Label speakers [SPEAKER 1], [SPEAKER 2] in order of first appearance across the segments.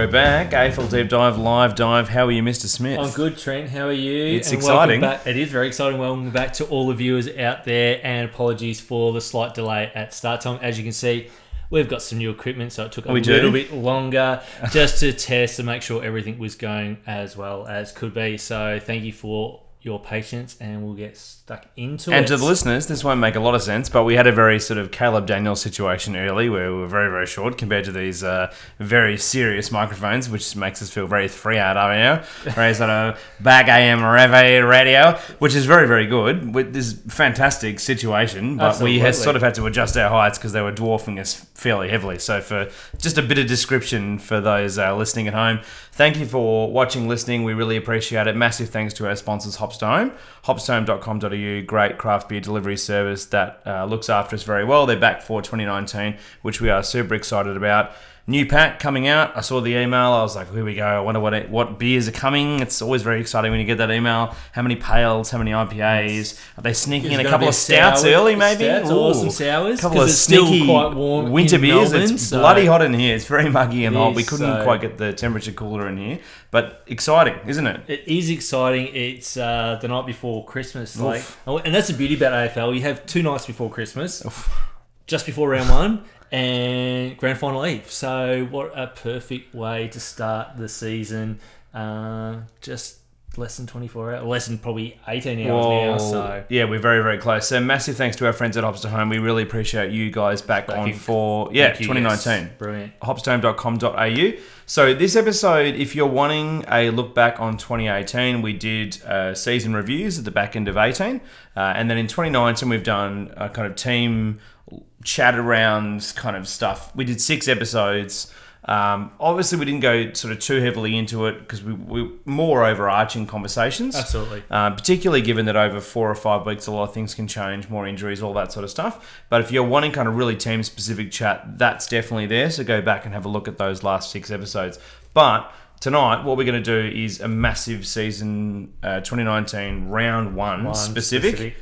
[SPEAKER 1] We're back. AFL Deep Dive, live dive. How are you, Mr. Smith?
[SPEAKER 2] I'm good, Trent. How are you?
[SPEAKER 1] It's
[SPEAKER 2] And
[SPEAKER 1] exciting.
[SPEAKER 2] Back. It is very exciting. Welcome back to all the viewers out there, and apologies for the slight delay at start time. As you can see, we've got some new equipment, so it took a
[SPEAKER 1] We do.
[SPEAKER 2] little bit longer just to test and make sure everything was going as well as could be. So thank you for your patience, and we'll get stuck into
[SPEAKER 1] And
[SPEAKER 2] it.
[SPEAKER 1] And to the listeners, this won't make a lot of sense, but we had a very sort of Caleb Daniels situation early where we were very, very short compared to these uh, very serious microphones, which makes us feel very three out of now. Very sort of back AM radio, which is very, very good. With this fantastic situation, but we have sort of had to adjust our heights because they were dwarfing us fairly heavily. So, for just a bit of description for those uh, listening at home, thank you for watching, listening. We really appreciate it. Massive thanks to our sponsors, Hopstone, hopstone.com.au, great craft beer delivery service that uh, looks after us very well. They're back for 2019, which we are super excited about. New pack coming out. I saw the email. I was like, here we go. I wonder what what beers are coming. It's always very exciting when you get that email. How many pales? How many IPAs? Are they sneaking in a couple of stouts
[SPEAKER 2] sour-
[SPEAKER 1] early, maybe?
[SPEAKER 2] stouts or
[SPEAKER 1] Ooh.
[SPEAKER 2] some sours,
[SPEAKER 1] couple
[SPEAKER 2] 'cause
[SPEAKER 1] of
[SPEAKER 2] it's still
[SPEAKER 1] sneaky
[SPEAKER 2] quite warm
[SPEAKER 1] winter
[SPEAKER 2] in
[SPEAKER 1] beers.
[SPEAKER 2] Melbourne,
[SPEAKER 1] it's
[SPEAKER 2] so-
[SPEAKER 1] bloody hot in here. It's very muggy and hot. We couldn't
[SPEAKER 2] so-
[SPEAKER 1] quite get the temperature cooler in here, but exciting, isn't it?
[SPEAKER 2] It is exciting. It's uh, the night before Christmas, like, and that's the beauty about AFL. You have two nights before Christmas, just before round one and grand final eve. So, what a perfect way to start the season! Uh, just less than twenty four hours, less than probably eighteen hours now. So,
[SPEAKER 1] yeah, we're very, very close. So massive thanks to our friends at Hopster Home. We really appreciate you guys back,
[SPEAKER 2] Back
[SPEAKER 1] on
[SPEAKER 2] in-
[SPEAKER 1] for yeah
[SPEAKER 2] you,
[SPEAKER 1] 2019.
[SPEAKER 2] yes. brilliant.
[SPEAKER 1] hopstone.com.au. So this episode, if you're wanting a look back on 2018, we did uh, season reviews at the back end of 18, uh, and then in 2019 we've done a kind of team chat around kind of stuff. We did six episodes. Um, obviously, we didn't go sort of too heavily into it because we, we more overarching conversations.
[SPEAKER 2] Absolutely.
[SPEAKER 1] Uh, particularly given that over four or five weeks, a lot of things can change, more injuries, all that sort of stuff. But if you're wanting kind of really team specific chat, that's definitely there. So go back and have a look at those last six episodes. But tonight, what we're going to do is a massive season uh, 2019 round one,
[SPEAKER 2] One
[SPEAKER 1] specific.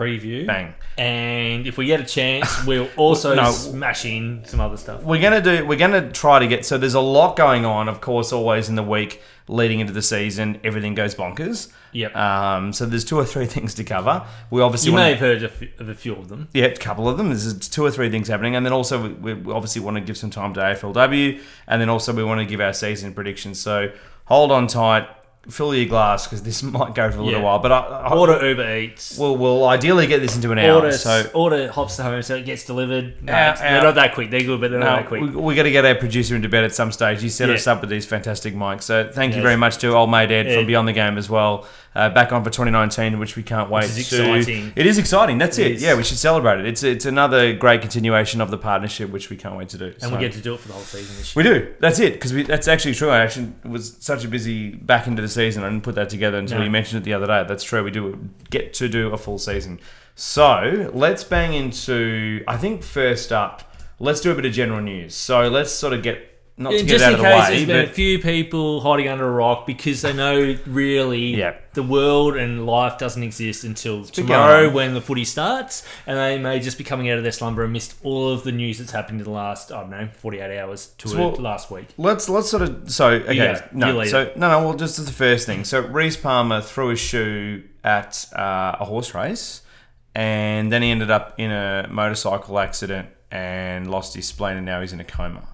[SPEAKER 2] Preview.
[SPEAKER 1] Bang.
[SPEAKER 2] And if we get a chance, we'll also
[SPEAKER 1] No.
[SPEAKER 2] smash in some other stuff.
[SPEAKER 1] We're gonna do. We're gonna try to get. So there's a lot going on. Of course, always in the week leading into the season, everything goes bonkers.
[SPEAKER 2] Yep.
[SPEAKER 1] Um, so there's two or three things to cover. We obviously
[SPEAKER 2] you may have heard of, of a few of them.
[SPEAKER 1] Yeah, a couple of them. There's two or three things happening, and then also we, we obviously want to give some time to AFLW, and then also we want to give our season predictions. So hold on tight, fill your glass because this might go for a little
[SPEAKER 2] Yeah.
[SPEAKER 1] while. But I, I,
[SPEAKER 2] Order Uber Eats.
[SPEAKER 1] we'll, we'll ideally get this into an hour.
[SPEAKER 2] order,
[SPEAKER 1] so
[SPEAKER 2] order hops to home so it gets delivered. No, it's- they're not that quick. They're good, but they're
[SPEAKER 1] no,
[SPEAKER 2] not that quick.
[SPEAKER 1] we, we got to get our producer into bed at some stage. He set
[SPEAKER 2] Yeah.
[SPEAKER 1] us up with these fantastic mics. So thank you
[SPEAKER 2] Yes.
[SPEAKER 1] very much to old mate Ed, from Beyond the Game as well. Uh, back on for 2019, which we can't wait
[SPEAKER 2] is
[SPEAKER 1] to.
[SPEAKER 2] exciting.
[SPEAKER 1] It is exciting. That's
[SPEAKER 2] It
[SPEAKER 1] it.
[SPEAKER 2] is.
[SPEAKER 1] Yeah, we should celebrate it. It's it's another great continuation of the partnership, which we can't wait to do.
[SPEAKER 2] and
[SPEAKER 1] So-
[SPEAKER 2] we get to do it for the whole season this year.
[SPEAKER 1] We do. That's it. Because that's actually true. I actually was such a busy back into the season. I didn't put that together until
[SPEAKER 2] No.
[SPEAKER 1] you mentioned it the other day. That's true. We do get to do a full season. So let's bang into. I think first up, let's do a bit of general news. So let's sort of get not to get
[SPEAKER 2] just
[SPEAKER 1] out
[SPEAKER 2] in
[SPEAKER 1] of the
[SPEAKER 2] case
[SPEAKER 1] way,
[SPEAKER 2] there's been a
[SPEAKER 1] but
[SPEAKER 2] few people hiding under a rock because they know really
[SPEAKER 1] Yeah.
[SPEAKER 2] the world and life doesn't exist until tomorrow
[SPEAKER 1] on.
[SPEAKER 2] when the footy starts, and they may just be coming out of their slumber and missed all of the news that's happened in the last I don't know 48 hours to
[SPEAKER 1] So-
[SPEAKER 2] last week.
[SPEAKER 1] Let's let's sort of so okay
[SPEAKER 2] go. You
[SPEAKER 1] no
[SPEAKER 2] lead
[SPEAKER 1] so no no well just as the first thing so Reese Palmer threw his shoe at uh, a horse race and then he ended up in a motorcycle accident and lost his spleen and now he's in a coma.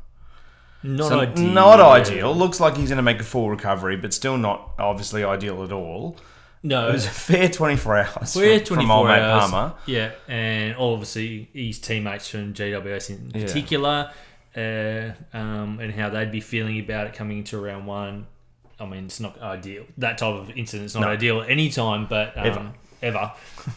[SPEAKER 2] Not
[SPEAKER 1] So
[SPEAKER 2] ideal.
[SPEAKER 1] Not ideal. Looks like he's going to make a full recovery, but still not obviously ideal at all.
[SPEAKER 2] No,
[SPEAKER 1] It was a fair 24 hours
[SPEAKER 2] We're
[SPEAKER 1] from,
[SPEAKER 2] 24
[SPEAKER 1] from
[SPEAKER 2] hours.
[SPEAKER 1] Palmer.
[SPEAKER 2] Yeah, and obviously his teammates from GWS in
[SPEAKER 1] Yeah.
[SPEAKER 2] particular, uh, um, and how they'd be feeling about it coming into round one. I mean, it's not ideal. That type of incident's not
[SPEAKER 1] No.
[SPEAKER 2] ideal at any time, but um,
[SPEAKER 1] Ever.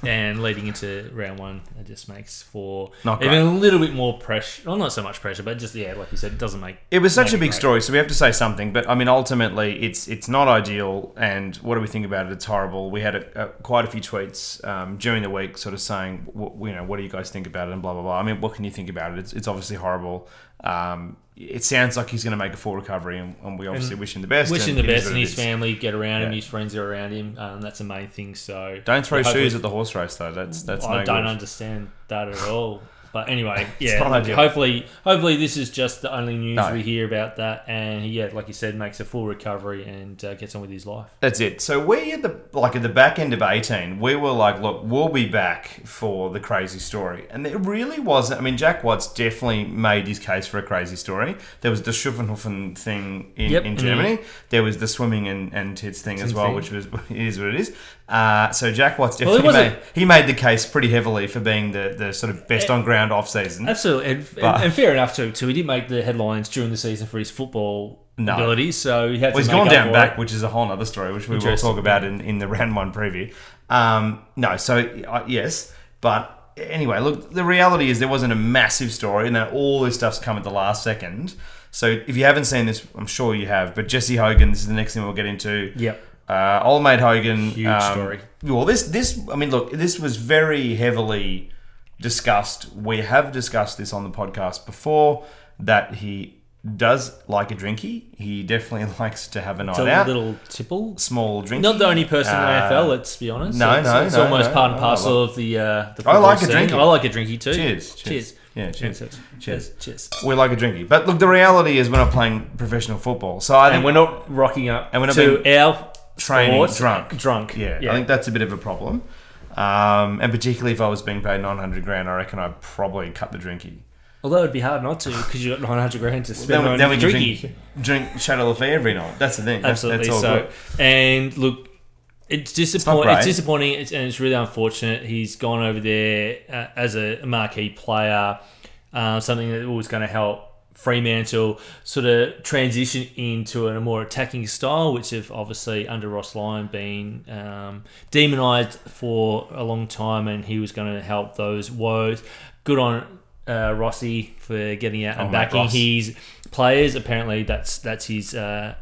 [SPEAKER 2] and leading into round one, it just makes for
[SPEAKER 1] Not
[SPEAKER 2] even a little bit more pressure. Well, not so much pressure, but just yeah, like you said, it doesn't make.
[SPEAKER 1] It was such a big
[SPEAKER 2] great.
[SPEAKER 1] story, so we have to say something. But I mean, ultimately, it's it's not ideal. And what do we think about it? It's horrible. We had a, a, quite a few tweets um, during the week, sort of saying, you know, what do you guys think about it, and blah blah blah. I mean, what can you think about it? It's, it's obviously horrible. Um, it sounds like he's going to make a full recovery, and, and we obviously wish him the best.
[SPEAKER 2] Wishing
[SPEAKER 1] and
[SPEAKER 2] the best, and his family get around him, his friends are around him. Um, that's the main thing. So
[SPEAKER 1] Don't throw shoes at the horse race, though. That's that's
[SPEAKER 2] I
[SPEAKER 1] no
[SPEAKER 2] don't
[SPEAKER 1] good.
[SPEAKER 2] understand that at all. But anyway, yeah.
[SPEAKER 1] not ideal.
[SPEAKER 2] hopefully, hopefully this is just the only news
[SPEAKER 1] No.
[SPEAKER 2] we hear about that, and he, yeah, like you said, makes a full recovery and uh, gets on with his life.
[SPEAKER 1] That's it. So we at the like at the back end of eighteen, we were like, look, we'll be back for the crazy story, and it really wasn't. I mean, Jack Watts definitely made his case for a crazy story. There was the Schuffenhofen thing in,
[SPEAKER 2] Yep.
[SPEAKER 1] in Germany. There was the swimming and, and tits thing as well,
[SPEAKER 2] thing.
[SPEAKER 1] which was is what it is. Uh, so Jack Watts definitely
[SPEAKER 2] wasn't-
[SPEAKER 1] made he made the case pretty heavily for being the, the sort of best on ground off season.
[SPEAKER 2] Absolutely, and, and, and fair enough too. Too, he did make the headlines during the season for his football
[SPEAKER 1] No.
[SPEAKER 2] abilities, so he had
[SPEAKER 1] Well, he's gone down back,
[SPEAKER 2] it.
[SPEAKER 1] which is a whole other story, which we will talk about in, in the round one preview. Um, no, so uh, yes, but anyway, look, the reality is there wasn't a massive story, and then all this stuff's come at the last second. So if you haven't seen this, I'm sure you have. But Jesse Hogan, this is the next thing we'll get into.
[SPEAKER 2] Yep.
[SPEAKER 1] Uh, old mate Hogan.
[SPEAKER 2] Huge
[SPEAKER 1] um,
[SPEAKER 2] story.
[SPEAKER 1] Well, this this I mean, look, this was very heavily discussed. We have discussed this on the podcast before that he does like a drinky. He definitely likes to have a night
[SPEAKER 2] It's a
[SPEAKER 1] out.
[SPEAKER 2] little tipple.
[SPEAKER 1] Small drinky.
[SPEAKER 2] Not the only person in
[SPEAKER 1] Uh,
[SPEAKER 2] the AFL, let's be honest.
[SPEAKER 1] no,
[SPEAKER 2] it's,
[SPEAKER 1] no,
[SPEAKER 2] it's
[SPEAKER 1] no,
[SPEAKER 2] almost
[SPEAKER 1] no.
[SPEAKER 2] part and
[SPEAKER 1] I
[SPEAKER 2] parcel of the. Uh, the
[SPEAKER 1] I like a
[SPEAKER 2] scene.
[SPEAKER 1] drinky.
[SPEAKER 2] I like a drinky too.
[SPEAKER 1] Cheers, cheers.
[SPEAKER 2] cheers.
[SPEAKER 1] Yeah, cheers.
[SPEAKER 2] Cheers.
[SPEAKER 1] Cheers.
[SPEAKER 2] Cheers.
[SPEAKER 1] We like a drinky, but look, the reality is we're not playing professional football, so I
[SPEAKER 2] And
[SPEAKER 1] think
[SPEAKER 2] we're not rocking up
[SPEAKER 1] And we're not
[SPEAKER 2] to our
[SPEAKER 1] training
[SPEAKER 2] sports
[SPEAKER 1] drunk.
[SPEAKER 2] Drunk.
[SPEAKER 1] Yeah, I think that's a bit of a problem. Um, and particularly if I was being paid 900 grand, I reckon I'd probably cut the drinky.
[SPEAKER 2] Although it'd be hard not to because you got 900 grand to
[SPEAKER 1] Then,
[SPEAKER 2] spend
[SPEAKER 1] we-
[SPEAKER 2] on
[SPEAKER 1] then we
[SPEAKER 2] drinky.
[SPEAKER 1] drink, drink Château Lafite every night. That's the thing. That's,
[SPEAKER 2] Absolutely.
[SPEAKER 1] That's all
[SPEAKER 2] so,
[SPEAKER 1] good.
[SPEAKER 2] and look, it's disappointing.
[SPEAKER 1] great.
[SPEAKER 2] It's, disappointing, it's, and it's really unfortunate. He's gone over there uh, as a marquee player, uh, something that was going to help Fremantle sort of transition into a more attacking style, which have obviously under Ross Lyon been um, demonised for a long time, and he was going to help those woes. Good on uh, Rossi for getting out and
[SPEAKER 1] Oh, mate,
[SPEAKER 2] backing his players. Apparently, that's that's his. Uh,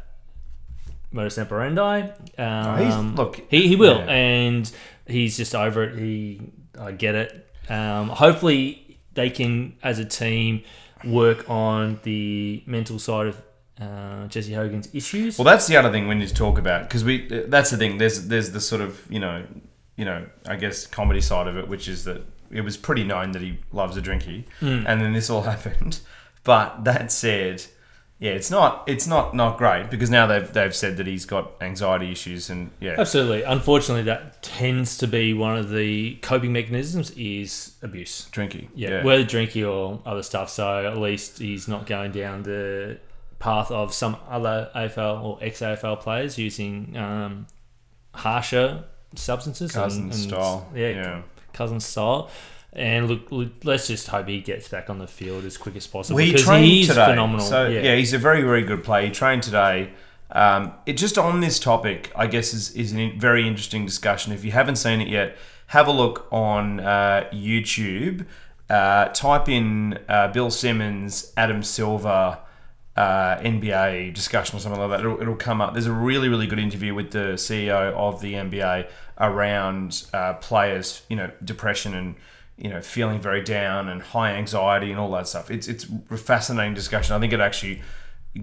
[SPEAKER 2] modus operandi.
[SPEAKER 1] he's-
[SPEAKER 2] Um,
[SPEAKER 1] look,
[SPEAKER 2] he, he will,
[SPEAKER 1] yeah.
[SPEAKER 2] and he's just over it. He, I get it. Um, hopefully, they can, as a team, work on the mental side of uh, Jesse Hogan's issues.
[SPEAKER 1] Well, that's the other thing we need to talk about because we. That's the thing. There's there's the sort of you know you know I guess comedy side of it, which is that it was pretty known that he loves a drinky,
[SPEAKER 2] Hmm.
[SPEAKER 1] and then this all happened. But that said, yeah, it's not it's not not great because now they've they've said that he's got anxiety issues and yeah.
[SPEAKER 2] Absolutely. Unfortunately, that tends to be one of the coping mechanisms is abuse.
[SPEAKER 1] drinking,
[SPEAKER 2] Yeah, whether drinking or other stuff. So at least he's not going down the path of some other AFL or ex AFL players using um, harsher substances. and-
[SPEAKER 1] cousin
[SPEAKER 2] and,
[SPEAKER 1] style.
[SPEAKER 2] Yeah,
[SPEAKER 1] yeah.
[SPEAKER 2] cousin style. And look, look, let's just hope he gets back on the field as quick as possible
[SPEAKER 1] he
[SPEAKER 2] because
[SPEAKER 1] trained
[SPEAKER 2] he's
[SPEAKER 1] today.
[SPEAKER 2] phenomenal.
[SPEAKER 1] So
[SPEAKER 2] yeah.
[SPEAKER 1] yeah. he's a very very good player. He trained today. Um, it just on this topic, I guess, is is a very interesting discussion. If you haven't seen it yet, have a look on uh, YouTube. Uh, type in uh, Bill Simmons, Adam Silver. Uh, NBA discussion or something like that. It'll, it'll come up. There's a really, really good interview with the CEO of the NBA around uh, players, you know, depression and you know, feeling very down and high anxiety and all that stuff. It's it's a fascinating discussion. I think it actually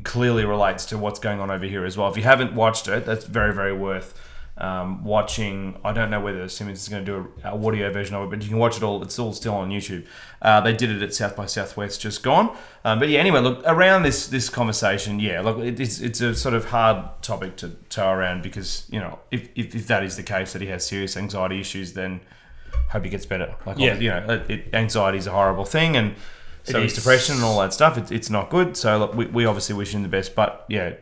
[SPEAKER 1] clearly relates to what's going on over here as well. If you haven't watched it, that's very very worth um, watching. I don't know whether Simmons is going to do a, a audio version of it, but you can watch it all. It's all still on YouTube. Uh, they did it at South by Southwest, just gone. Um, but yeah, anyway, look around this this conversation. Yeah, look, it, it's it's a sort of hard topic to tow around because you know if, if, if that is the case that he has serious anxiety issues, then hope he gets better. Like,
[SPEAKER 2] Yeah.
[SPEAKER 1] you know, anxiety is a horrible thing, and so
[SPEAKER 2] It
[SPEAKER 1] is depression and all that stuff. It, it's not good. So look, we, we obviously wish him the best. But yeah,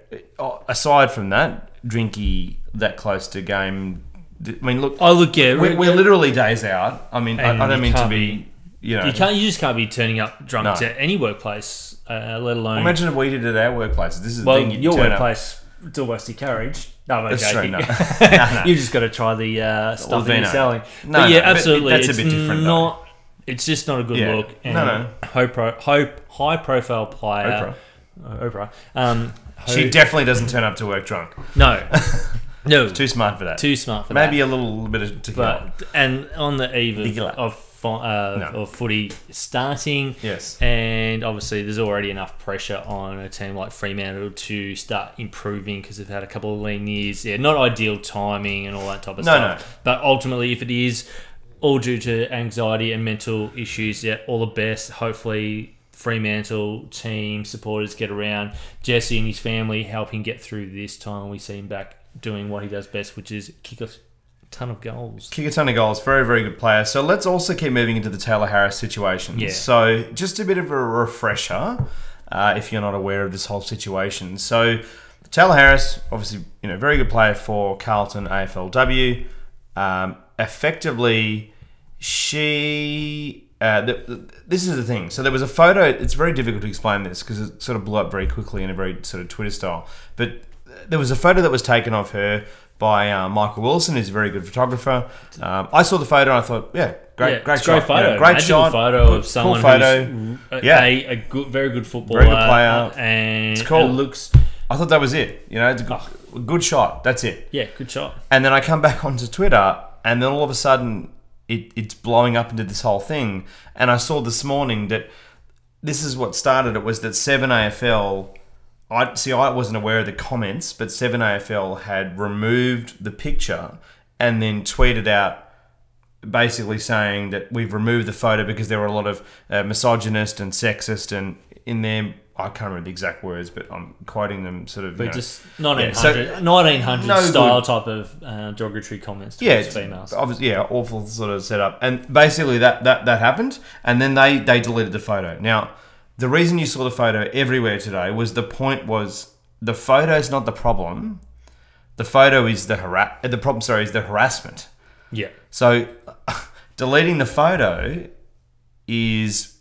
[SPEAKER 1] aside from that, Drinky that close to game. I mean, look,
[SPEAKER 2] Oh, look, yeah.
[SPEAKER 1] we're, we're literally days out. I mean, I, I don't mean to be, you know.
[SPEAKER 2] you can't. You just can't be turning up drunk
[SPEAKER 1] No.
[SPEAKER 2] to any workplace, uh, let alone
[SPEAKER 1] Imagine if we did it at our workplaces. This is the
[SPEAKER 2] well,
[SPEAKER 1] thing. You
[SPEAKER 2] your
[SPEAKER 1] workplace, up-.
[SPEAKER 2] Still Westy Carriage. No, I'm
[SPEAKER 1] That's true,
[SPEAKER 2] joking.
[SPEAKER 1] no. No, no.
[SPEAKER 2] You've just got to try the uh, stuff that you're selling.
[SPEAKER 1] No,
[SPEAKER 2] but yeah,
[SPEAKER 1] no, but
[SPEAKER 2] absolutely.
[SPEAKER 1] that's a
[SPEAKER 2] it's
[SPEAKER 1] bit different, though.
[SPEAKER 2] Not. It's just not a good
[SPEAKER 1] Yeah.
[SPEAKER 2] look. And
[SPEAKER 1] No, no.
[SPEAKER 2] High, pro, high, profile player.
[SPEAKER 1] Oprah.
[SPEAKER 2] Uh, Oprah. Um,
[SPEAKER 1] She definitely doesn't turn up to work drunk.
[SPEAKER 2] no, no, too,
[SPEAKER 1] smart for that.
[SPEAKER 2] Too smart for that.
[SPEAKER 1] Maybe a little bit of tequila.
[SPEAKER 2] But and on the eve of of, uh,
[SPEAKER 1] No.
[SPEAKER 2] of footy starting,
[SPEAKER 1] yes.
[SPEAKER 2] and obviously there's already enough pressure on a team like Fremantle to start improving because they've had a couple of lean years. Yeah, not ideal timing and all that type of
[SPEAKER 1] No,
[SPEAKER 2] stuff. But ultimately, if it is all due to anxiety and mental issues. Yeah, all the best. Hopefully, Fremantle team supporters get around Jesse and his family, help him get through this time. We see him back doing what he does best, which is kick a ton of goals.
[SPEAKER 1] Kick a ton of goals. Very, very good player. So let's also keep moving into the Taylor Harris situation.
[SPEAKER 2] Yeah.
[SPEAKER 1] So just a bit of a refresher, uh, if you're not aware of this whole situation. So Taylor Harris, obviously, you know, very good player for Carlton AFLW. Um, effectively, she. Uh, the, the- this is the thing. So there was a photo. It's very difficult to explain this because it sort of blew up very quickly in a very sort of Twitter style. But there was a photo that was taken of her by uh, Michael Willson, who's a very good photographer. Um, I saw the photo and I thought, yeah, great,
[SPEAKER 2] Yeah,
[SPEAKER 1] great
[SPEAKER 2] great
[SPEAKER 1] shot,
[SPEAKER 2] photo.
[SPEAKER 1] you know, great
[SPEAKER 2] Magical
[SPEAKER 1] shot,
[SPEAKER 2] photo
[SPEAKER 1] cool-
[SPEAKER 2] of someone
[SPEAKER 1] cool photo.
[SPEAKER 2] who's a,
[SPEAKER 1] Yeah.
[SPEAKER 2] a, a good, very good footballer,
[SPEAKER 1] Very good player.
[SPEAKER 2] and
[SPEAKER 1] It's cool.
[SPEAKER 2] it looks
[SPEAKER 1] I thought that was it. You know, it's a good, a good shot. That's it.
[SPEAKER 2] yeah, good shot.
[SPEAKER 1] And then I come back onto Twitter, and then all of a sudden, it, it's blowing up into this whole thing. And I saw this morning that this is what started it was that Seven AFL. I see. I wasn't aware of the comments, but Seven AFL had removed the picture and then tweeted out basically saying that we've removed the photo because there were a lot of uh, misogynist and sexist and in there. I can't remember the exact words, but I'm quoting them sort of. you
[SPEAKER 2] But
[SPEAKER 1] know,
[SPEAKER 2] just 1900,
[SPEAKER 1] so-
[SPEAKER 2] 1900
[SPEAKER 1] No
[SPEAKER 2] style
[SPEAKER 1] good-
[SPEAKER 2] type of uh, derogatory comments
[SPEAKER 1] yeah,
[SPEAKER 2] towards
[SPEAKER 1] it's
[SPEAKER 2] females.
[SPEAKER 1] Obviously, yeah, awful sort of setup. And basically, that that that happened, and then they they deleted the photo. Now, the reason you saw the photo everywhere today was the point was the photo is not the problem. The photo is the harass. Uh, the problem, sorry, is the harassment.
[SPEAKER 2] Yeah.
[SPEAKER 1] So, deleting the photo is,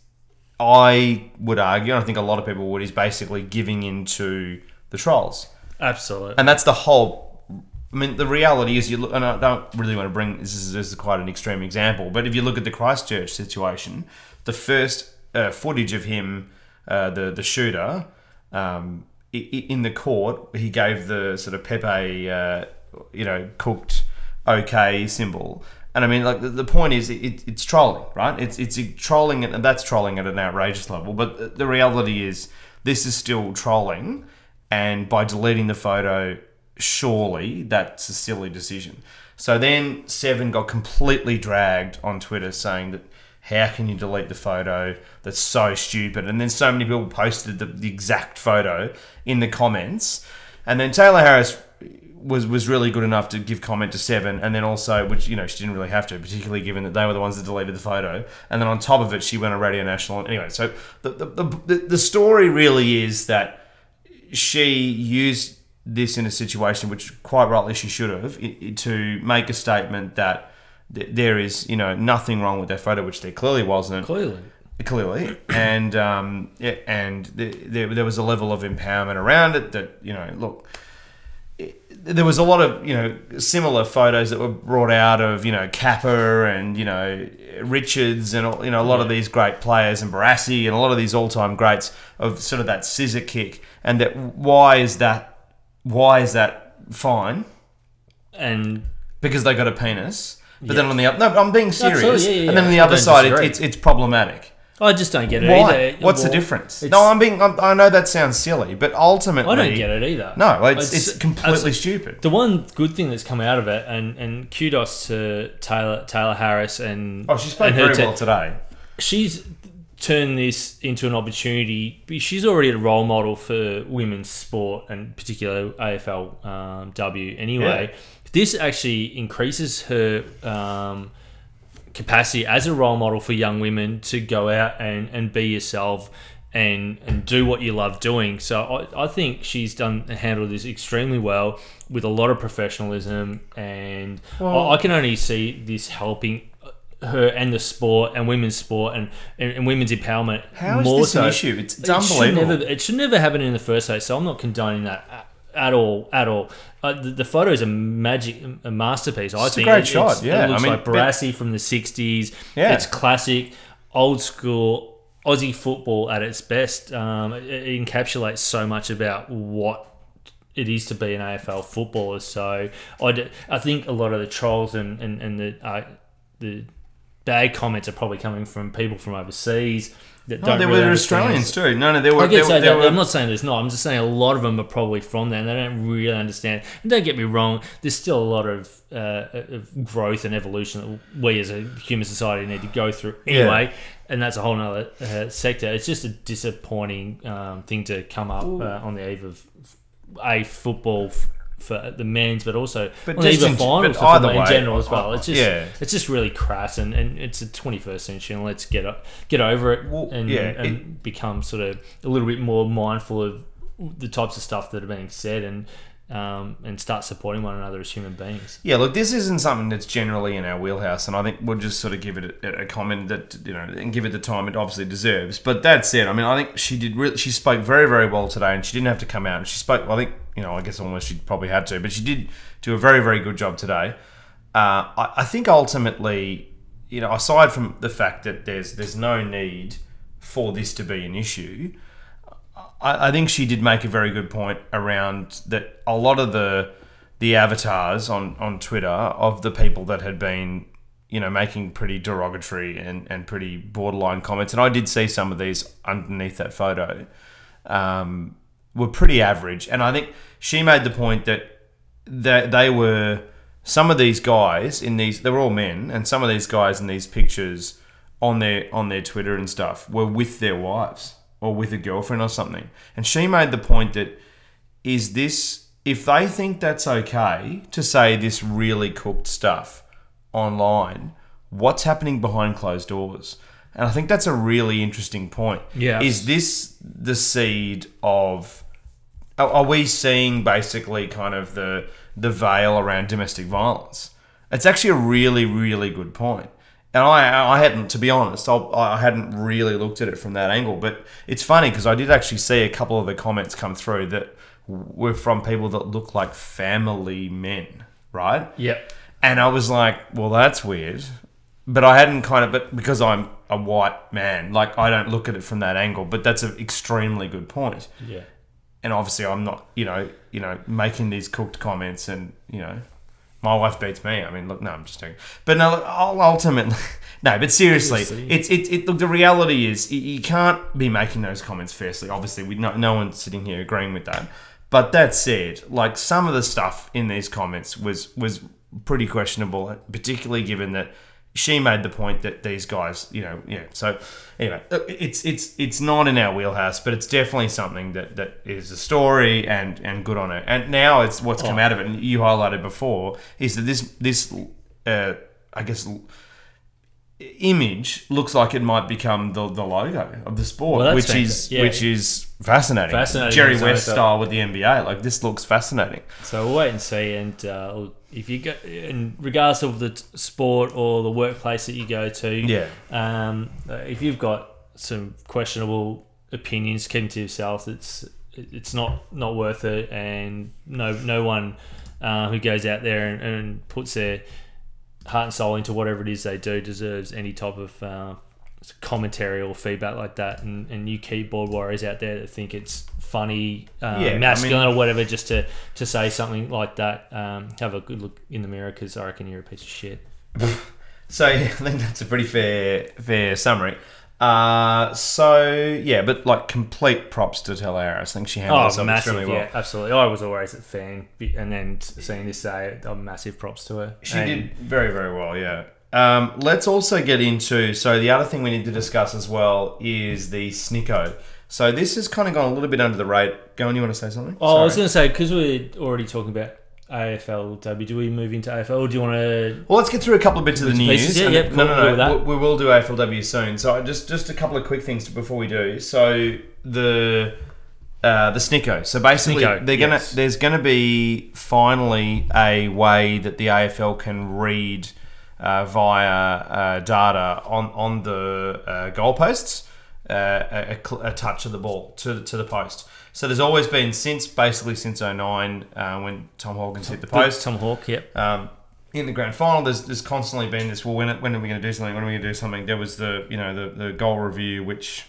[SPEAKER 1] I would argue, and I think a lot of people would, is basically giving into the trolls.
[SPEAKER 2] Absolutely.
[SPEAKER 1] And that's the whole. I mean, the reality is, you look, and I don't really want to bring this is, this is quite an extreme example, but if you look at the Christchurch situation, the first uh, footage of him, uh, the the shooter, um, in the court, he gave the sort of Pepe, uh, you know, cooked okay symbol. And I mean, like the, point is, it, it's trolling, right? It's it's trolling, and that's trolling at an outrageous level. But the reality is, this is still trolling, and by deleting the photo, surely that's a silly decision. So then Seven got completely dragged on Twitter saying that how can you delete the photo? That's so stupid. And then so many people posted the, the exact photo in the comments. And then Taylor Harris was was really good enough to give comment to Seven, and then also, which you know she didn't really have to, particularly given that they were the ones that deleted the photo. And then on top of it, she went on Radio National. Anyway, so the the, the, the, story really is that she used this in a situation which quite rightly she should have to make a statement that th- there is you know nothing wrong with that photo which there clearly wasn't.
[SPEAKER 2] Clearly.
[SPEAKER 1] clearly. And um, yeah, and th- there, there was a level of empowerment around it that you know look there was a lot of you know similar photos that were brought out of you know Capper and you know Richards and you know a lot of these great players and Barassi and a lot of these all-time greats of sort of that scissor kick. And that why is that why is that fine?
[SPEAKER 2] And
[SPEAKER 1] because they got a penis but then on the other no I'm being serious
[SPEAKER 2] Absolutely, yeah, yeah,
[SPEAKER 1] and then on the.
[SPEAKER 2] I
[SPEAKER 1] other side it, it's it's problematic
[SPEAKER 2] I just don't get it
[SPEAKER 1] why?
[SPEAKER 2] either.
[SPEAKER 1] What's the difference? No, I'm being. I'm, I know that sounds silly, but ultimately,
[SPEAKER 2] I don't get it either.
[SPEAKER 1] No, it's it's,
[SPEAKER 2] It's-
[SPEAKER 1] completely stupid.
[SPEAKER 2] The one good thing that's come out of it, and, and kudos to Taylor Taylor Harris and
[SPEAKER 1] Oh, she's played
[SPEAKER 2] her
[SPEAKER 1] very well today.
[SPEAKER 2] she's turned this into an opportunity. She's already a role model for women's sport and particular AFL um, W. Anyway, this actually increases her um, capacity as a role model for young women to go out and, and be yourself and and do what you love doing. So I, I think she's done handled this extremely well with a lot of professionalism, and I, I can only see this helping her and the sport and women's sport and, and, and women's empowerment.
[SPEAKER 1] How is
[SPEAKER 2] more
[SPEAKER 1] this an issue? It's- it's
[SPEAKER 2] It should
[SPEAKER 1] unbelievable.
[SPEAKER 2] never- it should never happen in the first place. So I'm not condoning that at all. At all. Uh, the, the photo is a magic, a masterpiece. I
[SPEAKER 1] It's a great
[SPEAKER 2] It-
[SPEAKER 1] shot, yeah.
[SPEAKER 2] it looks
[SPEAKER 1] I mean,
[SPEAKER 2] like Barassi from the '60s.
[SPEAKER 1] Yeah.
[SPEAKER 2] it's classic, old school Aussie football at its best. Um, it, it encapsulates so much about what it is to be an AFL footballer. So I, d- I think a lot of the trolls and and, and the uh, the bad comments are probably coming from people from overseas that don't
[SPEAKER 1] there
[SPEAKER 2] really
[SPEAKER 1] were Australians too. No, no, there were.
[SPEAKER 2] I
[SPEAKER 1] there,
[SPEAKER 2] get so that,
[SPEAKER 1] were
[SPEAKER 2] I'm not saying there's not. I'm just saying a lot of them are probably from there, and they don't really understand. And don't get me wrong, there's still a lot of, uh, of growth and evolution that we as a human society need to go through anyway. And that's a whole nother uh, sector. It's just a disappointing um, thing to come up uh, on the eve of a football f- for the men's, but also
[SPEAKER 1] But
[SPEAKER 2] on the
[SPEAKER 1] just
[SPEAKER 2] eve
[SPEAKER 1] in-
[SPEAKER 2] finals
[SPEAKER 1] but
[SPEAKER 2] for
[SPEAKER 1] either
[SPEAKER 2] football in general as well. It's just
[SPEAKER 1] yeah.
[SPEAKER 2] it's just really crass, and, and it's the 21st century, and let's get up, get over it,
[SPEAKER 1] Well,
[SPEAKER 2] and,
[SPEAKER 1] yeah,
[SPEAKER 2] and become sort of a little bit more mindful of the types of stuff that are being said, and um, and start supporting one another as human beings.
[SPEAKER 1] Yeah, look, this isn't something that's generally in our wheelhouse, and I think we'll just sort of give it a, a comment that you know, and give it the time it obviously deserves. But that said, I mean, I think she did. Really, she spoke very, very well today, and she didn't have to come out. And she spoke. I think you know, I guess almost she probably had to, but she did do a very, very good job today. Uh, I, I think ultimately, you know, aside from the fact that there's there's no need for this to be an issue. I, I think she did make a very good point around that a lot of the the avatars on, on Twitter of the people that had been, you know, making pretty derogatory and, and pretty borderline comments, and I did see some of these underneath that photo, um, were pretty average. And I think she made the point that that they were some of these guys in these they were all men, and some of these guys in these pictures on their on their Twitter and stuff were with their wives or with a girlfriend or something. And she made the point that is this if they think that's okay to say this really cooked stuff online, what's happening behind closed doors? And I think that's a really interesting point.
[SPEAKER 2] Yeah.
[SPEAKER 1] Is this the seed of are we seeing basically kind of the the veil around domestic violence? It's actually a really really good point, and I I hadn't to be honest I, I hadn't really looked at it from that angle. But it's funny because I did actually see a couple of the comments come through that were from people that look like family men, right?
[SPEAKER 2] Yep.
[SPEAKER 1] And I was like, well, that's weird. But I hadn't kind of, but because I'm a white man, like I don't look at it from that angle. But that's an extremely good point
[SPEAKER 2] Yeah.
[SPEAKER 1] and obviously I'm not, you know, you know, making these cooked comments, and you know, my wife beats me. I mean, look, no, I'm just joking. But no, look, I'll ultimately, no, but seriously,
[SPEAKER 2] Seriously.
[SPEAKER 1] it's it, it. Look, the reality is, you, you can't be making those comments fiercely. Obviously, we no, no one's sitting here agreeing with that. But that said, like some of the stuff in these comments was was pretty questionable, particularly given that she made the point that these guys, you know, yeah. So anyway, it's it's it's not in our wheelhouse, but it's definitely something that that is a story and and good on it. And now it's what's come out of it, and you highlighted before is that this this uh, I guess image looks like it might become the, the logo of the sport,
[SPEAKER 2] Well,
[SPEAKER 1] which is
[SPEAKER 2] Yeah.
[SPEAKER 1] which is fascinating.
[SPEAKER 2] Fascinating,
[SPEAKER 1] Jerry West style with the NBA. Like this looks fascinating.
[SPEAKER 2] So we'll wait and see. And uh, if you go, in regardless of the t- sport or the workplace that you go to,
[SPEAKER 1] Yeah.
[SPEAKER 2] um, uh, if you've got some questionable opinions, keep them to yourself. It's it's not not worth it, and no no one uh, who goes out there and, and puts their heart and soul into whatever it is they do deserves any type of uh, commentary or feedback like that. And, and you keyboard warriors out there that think it's funny, uh,
[SPEAKER 1] Yeah, I
[SPEAKER 2] masculine or whatever, just to, to say something like that, um, have a good look in the mirror because I reckon you're a piece of shit.
[SPEAKER 1] So yeah, I think that's a pretty fair fair summary. Uh, so yeah, but like complete props to Tay Harris. I think she handled
[SPEAKER 2] Oh,
[SPEAKER 1] herself
[SPEAKER 2] massive!
[SPEAKER 1] extremely well.
[SPEAKER 2] Yeah, absolutely. I was always a fan, and then seeing this day, oh, massive props to her.
[SPEAKER 1] She
[SPEAKER 2] And-
[SPEAKER 1] did very, very well, yeah. Um, let's also get into so the other thing we need to discuss as well is the Snicko. So this has kind of gone a little bit under the radar. Go on, you want to say something?
[SPEAKER 2] Oh, I was going to say because we're already talking about AFLW. Do we move into AFL? Or do you want to?
[SPEAKER 1] Well, let's get through a couple of bits of the news.
[SPEAKER 2] yeah, yeah,
[SPEAKER 1] no, no,
[SPEAKER 2] we'll
[SPEAKER 1] no.
[SPEAKER 2] do that.
[SPEAKER 1] We, we will do AFLW soon. So just just a couple of quick things before we do. So the uh, the Snicko. So basically,
[SPEAKER 2] Snicko,
[SPEAKER 1] they're gonna
[SPEAKER 2] yes.
[SPEAKER 1] there's gonna be finally a way that the AFL can read uh, via uh, data on on the uh, goalposts. Uh, a, a touch of the ball to to the post. So there's always been since basically since 09 uh, when Tom Hawkins hit the post
[SPEAKER 2] Tom Hawk. Yep.
[SPEAKER 1] um, in the grand final, there's, there's constantly been this. Well, when, when are we going to do something? When are we going to do something? There was the you know the, the goal review, which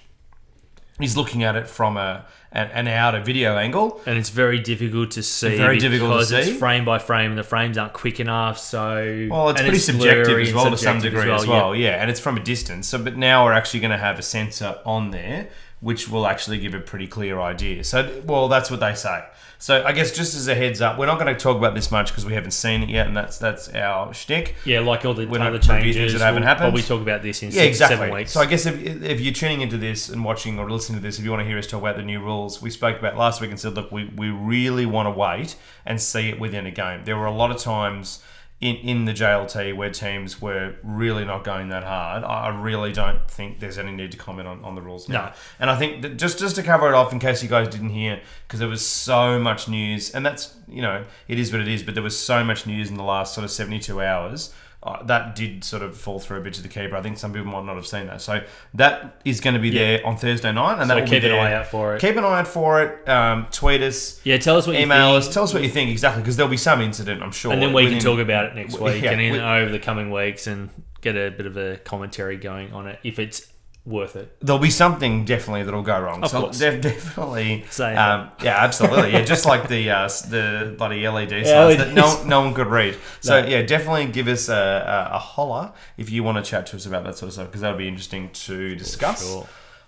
[SPEAKER 1] is looking at it from a an, an outer video angle.
[SPEAKER 2] and it's very difficult to see.
[SPEAKER 1] Very difficult to see.
[SPEAKER 2] It's frame by frame, and the frames aren't quick enough. So
[SPEAKER 1] Well, it's pretty subjective as well to some degree as
[SPEAKER 2] yeah.
[SPEAKER 1] well. Yeah. and it's from a distance. So, but now we're actually going to have a sensor on there, which will actually give a pretty clear idea. So, well, that's what they say. So, I guess just as a heads up, we're not going to talk about this much because we haven't seen it yet, and that's that's our shtick.
[SPEAKER 2] Yeah, like all the
[SPEAKER 1] We're
[SPEAKER 2] other changes
[SPEAKER 1] that haven't
[SPEAKER 2] we'll
[SPEAKER 1] happened.
[SPEAKER 2] Probably talk about this in
[SPEAKER 1] Yeah,
[SPEAKER 2] six,
[SPEAKER 1] exactly.
[SPEAKER 2] seven weeks.
[SPEAKER 1] So I guess if, if you're tuning into this and watching or listening to this, if you want to hear us talk about the new rules, we spoke about last week and said, look, we, we really want to wait and see it within a game. There were a lot of times in, in the JLT where teams were really not going that hard. I really don't think there's any need to comment on, on the rules now.
[SPEAKER 2] No.
[SPEAKER 1] And I think that just just to cover it off in case you guys didn't hear, because there was so much news, and that's you know it is what it is. But there was so much news in the last sort of 72 hours. Uh, that did sort of fall through a bit to the keeper. I think some people might not have seen that. So that is going to be there on Thursday night, and that
[SPEAKER 2] So
[SPEAKER 1] will
[SPEAKER 2] keep an eye out for it.
[SPEAKER 1] Keep an eye out for it. Um, tweet us,
[SPEAKER 2] yeah, tell us what you
[SPEAKER 1] email
[SPEAKER 2] think,
[SPEAKER 1] us, tell us what you think exactly, because there'll be some incident, I'm sure.
[SPEAKER 2] and then we can talk about it next week
[SPEAKER 1] yeah,
[SPEAKER 2] and in,
[SPEAKER 1] with-
[SPEAKER 2] over the coming weeks and get a bit of a commentary going on it if it's worth it.
[SPEAKER 1] there'll be something definitely that'll go wrong.
[SPEAKER 2] Of
[SPEAKER 1] so
[SPEAKER 2] course.
[SPEAKER 1] def- definitely,
[SPEAKER 2] Say
[SPEAKER 1] um, yeah, absolutely, yeah, just like the uh, the bloody LED signs
[SPEAKER 2] LEDs.
[SPEAKER 1] that no no one could read. So
[SPEAKER 2] No.
[SPEAKER 1] yeah, definitely give us a, a, a holler if you want to chat to us about that sort of stuff because that'll be interesting to discuss.
[SPEAKER 2] Sure.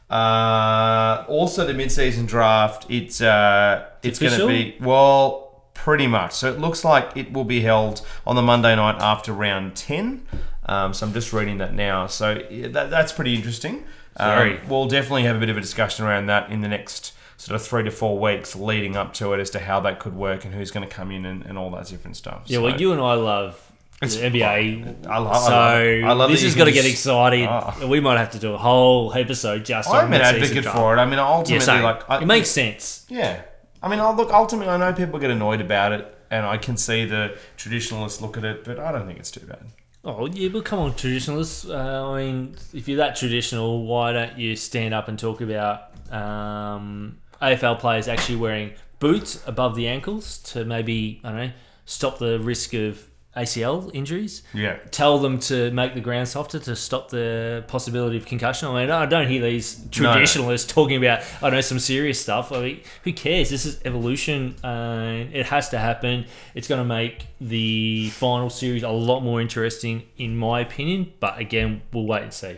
[SPEAKER 1] Uh, also, the mid-season draft. It's uh, it's going to be well, pretty much. So it looks like it will be held on the Monday night after round ten. Um, so I'm just reading that now. So yeah, that, that's pretty interesting. Um,
[SPEAKER 2] Very.
[SPEAKER 1] we'll definitely have a bit of a discussion around that in the next sort of three to four weeks leading up to it as to how that could work and who's going to come in and, and all that different stuff.
[SPEAKER 2] Yeah,
[SPEAKER 1] So-
[SPEAKER 2] well, you and I love the NBA.
[SPEAKER 1] I love- I
[SPEAKER 2] so
[SPEAKER 1] love- I love
[SPEAKER 2] this is going to get exciting.
[SPEAKER 1] Oh.
[SPEAKER 2] We might have to do a whole episode just on
[SPEAKER 1] I'm an advocate for it. I mean, ultimately,
[SPEAKER 2] Yeah,
[SPEAKER 1] like I,
[SPEAKER 2] it makes sense.
[SPEAKER 1] Yeah. I mean, I'll look, ultimately, I know people get annoyed about it, and I can see the traditionalists look at it, but I don't think it's too bad.
[SPEAKER 2] Oh yeah, but come on, traditionalists. Uh, I mean, if you're that traditional, why don't you stand up and talk about um, AFL players actually wearing boots above the ankles to maybe I don't know stop the risk of ACL injuries?
[SPEAKER 1] Yeah.
[SPEAKER 2] Tell them to make the ground softer to stop the possibility of concussion. I mean, I don't hear these
[SPEAKER 1] No.
[SPEAKER 2] traditionalists talking about I know some serious stuff. I mean, who cares? This is evolution. Uh, it has to happen. It's going to make the final series a lot more interesting, in my opinion. But again, we'll wait and see.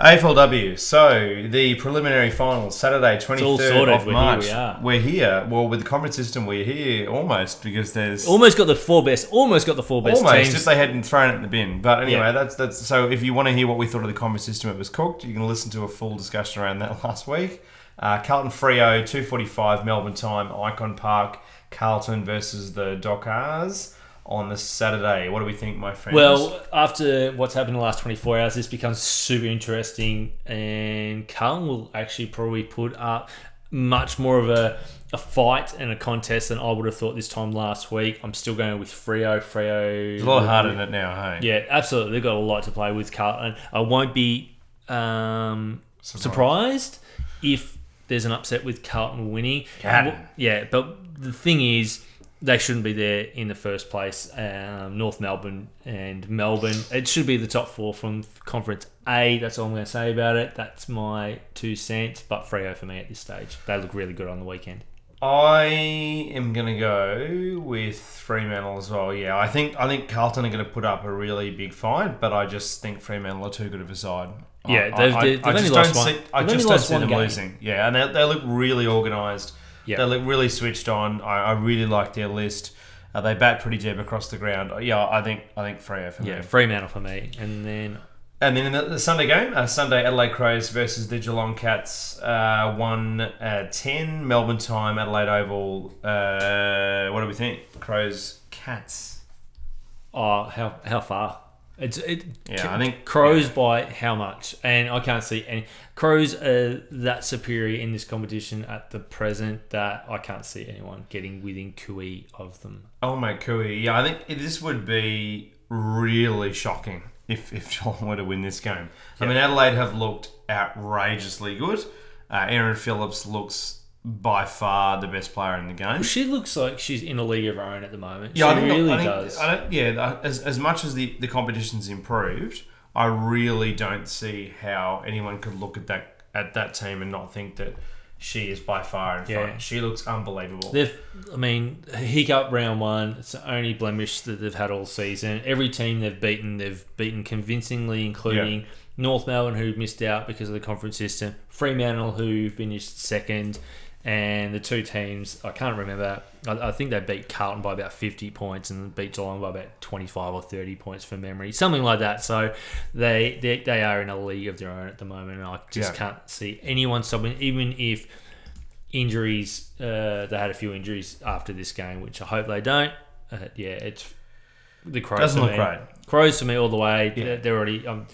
[SPEAKER 1] AFLW. So the preliminary finals Saturday, twenty third of
[SPEAKER 2] We're here,
[SPEAKER 1] March.
[SPEAKER 2] we are.
[SPEAKER 1] We're here. Well, with the conference system, we're here almost because there's
[SPEAKER 2] Almost got the four best. Almost got the four best
[SPEAKER 1] almost
[SPEAKER 2] teams.
[SPEAKER 1] if they hadn't thrown it in the bin. But anyway,
[SPEAKER 2] Yeah.
[SPEAKER 1] that's that's. So if you want to hear what we thought of the conference system, it was cooked. You can listen to a full discussion around that last week. Uh, Carlton Freo, two forty five Melbourne time, Ikon Park, Carlton versus the Dockers on the Saturday. What do we think, my friends?
[SPEAKER 2] Well, after what's happened in the last 24 hours, this becomes super interesting, and Carlton will actually probably put up much more of a, a fight and a contest than I would have thought this time last week. I'm still going with Freo. Freo.
[SPEAKER 1] it's a lot harder than it now, hey.
[SPEAKER 2] Yeah, absolutely. They've got a lot to play with Carlton. I won't be um,
[SPEAKER 1] Surprised.
[SPEAKER 2] surprised if there's an upset with Carlton winning.
[SPEAKER 1] Carlton.
[SPEAKER 2] Yeah, but the thing is, they shouldn't be there in the first place. Um, North Melbourne and Melbourne. It should be the top four from Conference A. That's all I'm going to say about it. That's my two cents. But Freo for me at this stage. They look really good on the weekend.
[SPEAKER 1] I am gonna go with Fremantle as well. Yeah, I think I think Carlton are gonna put up a really big fight, but I just think Fremantle are too good of a side.
[SPEAKER 2] Yeah,
[SPEAKER 1] I-
[SPEAKER 2] they've-
[SPEAKER 1] I,
[SPEAKER 2] they've
[SPEAKER 1] I
[SPEAKER 2] only
[SPEAKER 1] just
[SPEAKER 2] lost
[SPEAKER 1] don't
[SPEAKER 2] one-
[SPEAKER 1] see. I
[SPEAKER 2] they've
[SPEAKER 1] just don't see them
[SPEAKER 2] game.
[SPEAKER 1] losing. Yeah, and they, they look really organised.
[SPEAKER 2] Yeah.
[SPEAKER 1] They look really switched on. I, I really like their list. Uh, they bat pretty deep across the ground. Yeah, I think I think Freo for
[SPEAKER 2] Yeah,
[SPEAKER 1] me.
[SPEAKER 2] Yeah, Fremantle for me. And then
[SPEAKER 1] And then in the, the Sunday game, uh, Sunday Adelaide Crows versus the Geelong Cats, uh, one uh, ten Melbourne time, Adelaide Oval. Uh, what do we think? Crows Cats.
[SPEAKER 2] Oh, how how far? It's it.
[SPEAKER 1] Yeah, I think-
[SPEAKER 2] crows
[SPEAKER 1] yeah.
[SPEAKER 2] by how much, and I can't see any crows are that superior in this competition at the present that I can't see anyone getting within QE of them.
[SPEAKER 1] Oh my cooey. Yeah, I think this would be really shocking if if Geelong were to win this game. I mean, Adelaide have looked outrageously good. Uh, Erin Phillips looks by far the best player in the game.
[SPEAKER 2] She looks like she's in a league of her own at the moment.
[SPEAKER 1] Yeah, I think,
[SPEAKER 2] really
[SPEAKER 1] I think,
[SPEAKER 2] does.
[SPEAKER 1] I don't, yeah, as, as much as the, the competition's improved, I really don't see how anyone could look at that at that team and not think that she is by far in
[SPEAKER 2] Yeah.
[SPEAKER 1] front. She looks unbelievable.
[SPEAKER 2] They've, I mean, hiccup round one. It's the only blemish that they've had all season. Every team they've beaten, they've beaten convincingly, including North Melbourne, who missed out because of the conference system, Fremantle, who finished second, and the two teams I can't remember. I, I think they beat Carlton by about fifty points and beat Geelong by about twenty five or thirty points for memory, something like that. So they they, they are in a league of their own at the moment, and I just
[SPEAKER 1] Yeah.
[SPEAKER 2] can't see anyone stopping, even if injuries. Uh, they had a few injuries after this game, which I hope they don't. Uh, yeah, it's the Crows.
[SPEAKER 1] Doesn't
[SPEAKER 2] for
[SPEAKER 1] look
[SPEAKER 2] me.
[SPEAKER 1] great.
[SPEAKER 2] Crows for me all the way.
[SPEAKER 1] Yeah.
[SPEAKER 2] They're, they're already. Um,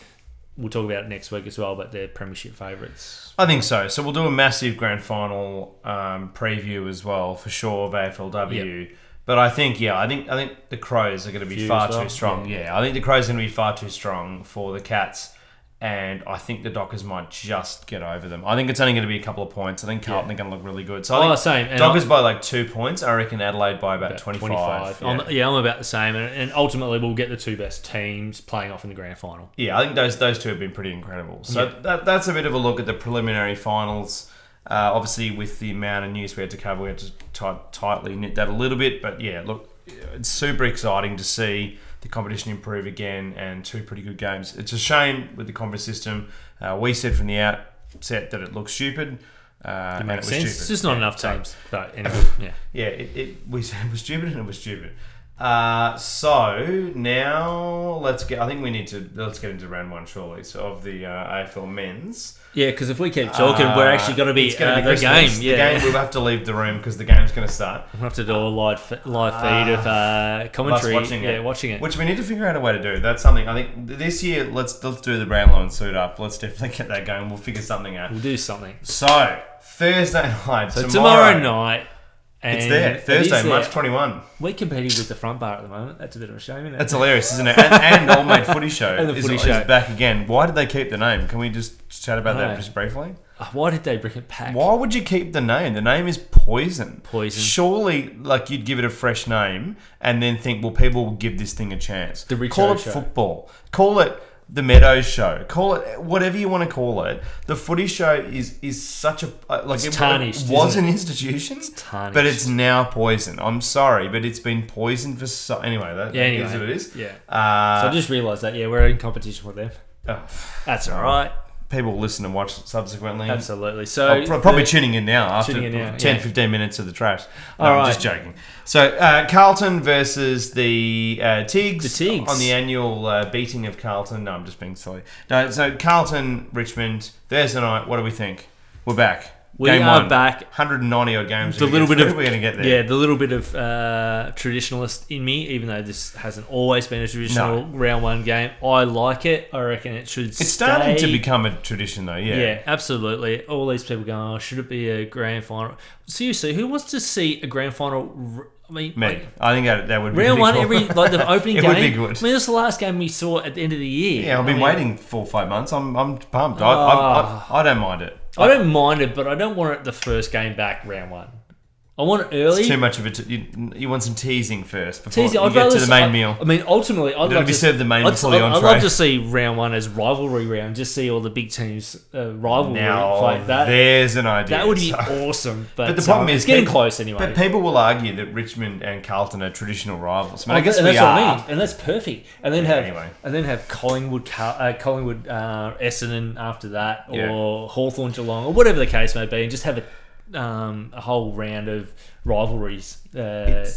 [SPEAKER 2] we'll talk about it next week as well, but they're premiership favourites.
[SPEAKER 1] I think so. So we'll do a massive grand final um, preview as well for sure of AFLW. But I think yeah, I think I think the Crows are going to be
[SPEAKER 2] Few
[SPEAKER 1] far
[SPEAKER 2] well,
[SPEAKER 1] too strong.
[SPEAKER 2] yeah.
[SPEAKER 1] Yeah. I think the Crows are going to be far too strong for the Cats, and I think the Dockers might just get over them. I think it's only going to be a couple of points. I think Carlton
[SPEAKER 2] Yeah.
[SPEAKER 1] are going to look really good. So I
[SPEAKER 2] Oh, same. And
[SPEAKER 1] Dockers
[SPEAKER 2] I-
[SPEAKER 1] by like two points. I reckon Adelaide by about,
[SPEAKER 2] about
[SPEAKER 1] 25.
[SPEAKER 2] I'm,
[SPEAKER 1] Yeah.
[SPEAKER 2] yeah, I'm about the same, and, and ultimately we'll get the two best teams playing off in the grand final.
[SPEAKER 1] Yeah, I think those those two have been pretty incredible. So
[SPEAKER 2] Yeah.
[SPEAKER 1] that, that's a bit of a look at the preliminary finals. Uh, obviously, with the amount of news we had to cover, we had to tight, tightly knit that a little bit. But yeah, look, it's super exciting to see the competition improve again and two pretty good games. It's a shame with the conference system. Uh, we said from the outset that it looks stupid. Uh,
[SPEAKER 2] It makes
[SPEAKER 1] was
[SPEAKER 2] sense.
[SPEAKER 1] stupid.
[SPEAKER 2] It's just not
[SPEAKER 1] Yeah,
[SPEAKER 2] enough teams. But anyway, yeah.
[SPEAKER 1] yeah, it, it we said it was stupid and it was stupid. Uh, so now let's get. I think we need to let's get into round one surely. So of the uh, AFL men's,
[SPEAKER 2] Yeah, because if we keep talking, we're actually going to be,
[SPEAKER 1] it's gonna
[SPEAKER 2] uh,
[SPEAKER 1] be
[SPEAKER 2] the
[SPEAKER 1] Christmas.
[SPEAKER 2] game. Yeah,
[SPEAKER 1] the game. We'll have to leave the room because the game's going to start.
[SPEAKER 2] we'll have to do a live live feed of uh, commentary.
[SPEAKER 1] watching
[SPEAKER 2] yeah,
[SPEAKER 1] it.
[SPEAKER 2] watching it.
[SPEAKER 1] Which we need to figure out a way to do. That's something I think this year. Let's let's do the Brownlow and suit up. Let's definitely get that going. We'll figure something out.
[SPEAKER 2] We'll do something.
[SPEAKER 1] So Thursday night.
[SPEAKER 2] So
[SPEAKER 1] tomorrow,
[SPEAKER 2] tomorrow, night. And
[SPEAKER 1] It's there.
[SPEAKER 2] it
[SPEAKER 1] Thursday,
[SPEAKER 2] there.
[SPEAKER 1] March twenty one.
[SPEAKER 2] We're competing with the front bar at the moment. That's a bit of a shame, isn't it?
[SPEAKER 1] That's hilarious, isn't it? And, and Old Mate Footy Show
[SPEAKER 2] And the
[SPEAKER 1] is,
[SPEAKER 2] Footy
[SPEAKER 1] is
[SPEAKER 2] Show.
[SPEAKER 1] back again. Why did they keep the name? Can we just chat about
[SPEAKER 2] No.
[SPEAKER 1] that just briefly?
[SPEAKER 2] Uh, Why did they bring it back?
[SPEAKER 1] Why would you keep the name? The name is Poison.
[SPEAKER 2] Poison.
[SPEAKER 1] Surely, like you'd give it a fresh name and then think, well, people will give this thing a chance.
[SPEAKER 2] The Richo
[SPEAKER 1] call it
[SPEAKER 2] Show.
[SPEAKER 1] football. Call it the Meadows Show. Call it whatever you want to call it. The Footy Show is is such a uh, like
[SPEAKER 2] It's
[SPEAKER 1] it,
[SPEAKER 2] tarnished,
[SPEAKER 1] it was an institution,
[SPEAKER 2] tarnished.
[SPEAKER 1] but it's now poison. I'm sorry, but it's been poisoned for so. Anyway, that,
[SPEAKER 2] Yeah,
[SPEAKER 1] that
[SPEAKER 2] anyway.
[SPEAKER 1] is what it is.
[SPEAKER 2] Yeah.
[SPEAKER 1] Uh,
[SPEAKER 2] So I just realised that, yeah, we're in competition with them.
[SPEAKER 1] oh,
[SPEAKER 2] That's all right.
[SPEAKER 1] People will listen and watch subsequently.
[SPEAKER 2] Absolutely. So
[SPEAKER 1] pro- probably
[SPEAKER 2] the-
[SPEAKER 1] tuning in now after
[SPEAKER 2] Tuning in now,
[SPEAKER 1] 10,
[SPEAKER 2] yeah.
[SPEAKER 1] 15 minutes of the trash. No,
[SPEAKER 2] All
[SPEAKER 1] I'm
[SPEAKER 2] right.
[SPEAKER 1] just joking. So, uh, Carlton versus the uh, Tigs.
[SPEAKER 2] The Tigs.
[SPEAKER 1] On the annual uh, beating of Carlton. No, I'm just being silly. No, so, Carlton, Richmond, Thursday night. What do we think? We're back.
[SPEAKER 2] We
[SPEAKER 1] Game
[SPEAKER 2] are
[SPEAKER 1] one.
[SPEAKER 2] back.
[SPEAKER 1] 190 odd games.
[SPEAKER 2] The little bit of.
[SPEAKER 1] We're going to get there.
[SPEAKER 2] Yeah, the little bit of uh, traditionalist in me, even though this hasn't always been a traditional round one game. I like it. I reckon it should.
[SPEAKER 1] It's starting to become a tradition, though. Yeah.
[SPEAKER 2] Yeah, absolutely. All these people going, oh, should it be a grand final? Seriously, who wants to see a grand final? r- I mean,
[SPEAKER 1] Me.
[SPEAKER 2] like,
[SPEAKER 1] I think that, that would be
[SPEAKER 2] round one,
[SPEAKER 1] cool.
[SPEAKER 2] every like the opening
[SPEAKER 1] It
[SPEAKER 2] game.
[SPEAKER 1] would be good.
[SPEAKER 2] I mean, that's the last game we saw at the end of the year.
[SPEAKER 1] Yeah, I've
[SPEAKER 2] I
[SPEAKER 1] been
[SPEAKER 2] mean,
[SPEAKER 1] waiting four or five months. I'm, I'm pumped. I, I, I, I don't mind it.
[SPEAKER 2] I don't mind it, but I don't want it the first game back round one. I want it early.
[SPEAKER 1] It's too much of it. You, you want some teasing first before
[SPEAKER 2] Teasing,
[SPEAKER 1] you
[SPEAKER 2] I'd
[SPEAKER 1] get to the main
[SPEAKER 2] I,
[SPEAKER 1] meal.
[SPEAKER 2] I mean, ultimately, I'd love
[SPEAKER 1] be
[SPEAKER 2] to
[SPEAKER 1] served the main
[SPEAKER 2] I'd,
[SPEAKER 1] before the
[SPEAKER 2] I'd, I'd love to see round one as rivalry round. Just see all the big teams uh, rivalry
[SPEAKER 1] Now,
[SPEAKER 2] like that.
[SPEAKER 1] there's an idea.
[SPEAKER 2] That would be
[SPEAKER 1] So-
[SPEAKER 2] awesome. But,
[SPEAKER 1] But the problem
[SPEAKER 2] uh,
[SPEAKER 1] is
[SPEAKER 2] it's getting
[SPEAKER 1] people-
[SPEAKER 2] close anyway.
[SPEAKER 1] But people will argue that Richmond and Carlton are traditional rivals. I, mean,
[SPEAKER 2] Oh,
[SPEAKER 1] I guess
[SPEAKER 2] and
[SPEAKER 1] we
[SPEAKER 2] that's
[SPEAKER 1] are.
[SPEAKER 2] what I mean, and that's perfect. And then
[SPEAKER 1] Yeah,
[SPEAKER 2] have
[SPEAKER 1] anyway.
[SPEAKER 2] and then have Collingwood, Car- uh, Collingwood, uh, Essendon after that, or
[SPEAKER 1] Yeah.
[SPEAKER 2] Hawthorn, Geelong, or whatever the case may be, and just have a um, a whole round of rivalries. Uh,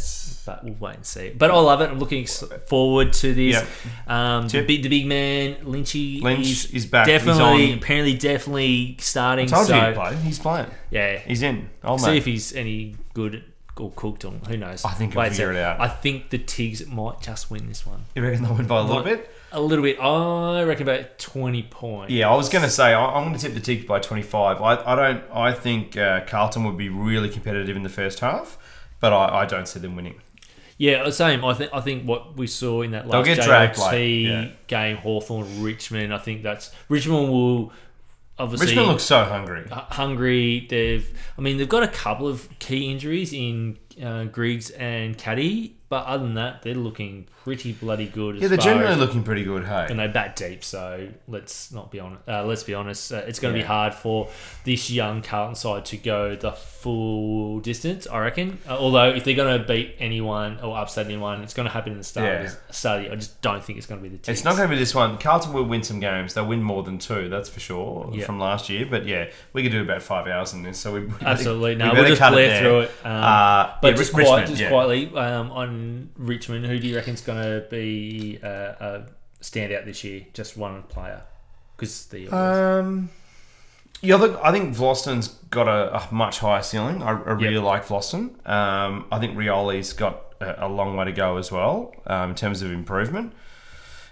[SPEAKER 2] but we'll wait and see. But I love it. I'm looking forward to this.
[SPEAKER 1] Yep.
[SPEAKER 2] Um, the big, the big man, Lynchy,
[SPEAKER 1] Lynch
[SPEAKER 2] is
[SPEAKER 1] is back. He's
[SPEAKER 2] Definitely,
[SPEAKER 1] on.
[SPEAKER 2] apparently, definitely starting.
[SPEAKER 1] I told
[SPEAKER 2] so
[SPEAKER 1] you he'd play. He's playing.
[SPEAKER 2] yeah,
[SPEAKER 1] He's in. Old
[SPEAKER 2] see
[SPEAKER 1] mate.
[SPEAKER 2] if he's any good or cooked or who knows.
[SPEAKER 1] I think he'll
[SPEAKER 2] Wait and
[SPEAKER 1] figure it out.
[SPEAKER 2] I think the Tigs might just win this one.
[SPEAKER 1] You reckon they'll win by a little bit?
[SPEAKER 2] A little bit. I reckon about twenty points.
[SPEAKER 1] Yeah, I was going to say I- I'm going to tip the Tigs by 25. I, I don't. I think uh, Carlton would be really competitive in the first half, but I, I don't see them winning.
[SPEAKER 2] Yeah, same. I think I think what we saw in that last
[SPEAKER 1] get dragged
[SPEAKER 2] JLT
[SPEAKER 1] late, yeah.
[SPEAKER 2] game, Hawthorn Richmond. I think that's Richmond will obviously
[SPEAKER 1] Richmond looks so hungry.
[SPEAKER 2] hungry. They've, I mean, they've got a couple of key injuries in uh, Griggs and Caddy. But other than that, they're looking pretty bloody good.
[SPEAKER 1] Yeah, they're generally looking pretty good. Hey,
[SPEAKER 2] and they bat deep. So let's not be honest. Uh, let's be honest. Uh, it's going to
[SPEAKER 1] Yeah.
[SPEAKER 2] be hard for this young Carlton side to go the full distance. I reckon. Uh, although if they're going to beat anyone or upset anyone, it's going to happen in the start.
[SPEAKER 1] Yeah.
[SPEAKER 2] Start of the year. I just don't think it's going to be the.
[SPEAKER 1] It's not going to be this one. Carlton will win some games. They'll win more than two, that's for sure,
[SPEAKER 2] Yeah.
[SPEAKER 1] from last year. But yeah, we could do about five hours in this, so we we better-
[SPEAKER 2] Absolutely.
[SPEAKER 1] we
[SPEAKER 2] No,
[SPEAKER 1] better
[SPEAKER 2] we'll just blare
[SPEAKER 1] there.
[SPEAKER 2] through it. Um,
[SPEAKER 1] Uh,
[SPEAKER 2] but
[SPEAKER 1] yeah,
[SPEAKER 2] just,
[SPEAKER 1] Richmond,
[SPEAKER 2] just quietly um, on Richmond, who do you reckon's going to be uh, a standout this year? Just one player, because the
[SPEAKER 1] Um, yeah, look, I think Vlastuin's got a, a much higher ceiling. I, I really like Vlastuin. Um, I think Rioli's got a, a long way to go as well um, in terms of improvement.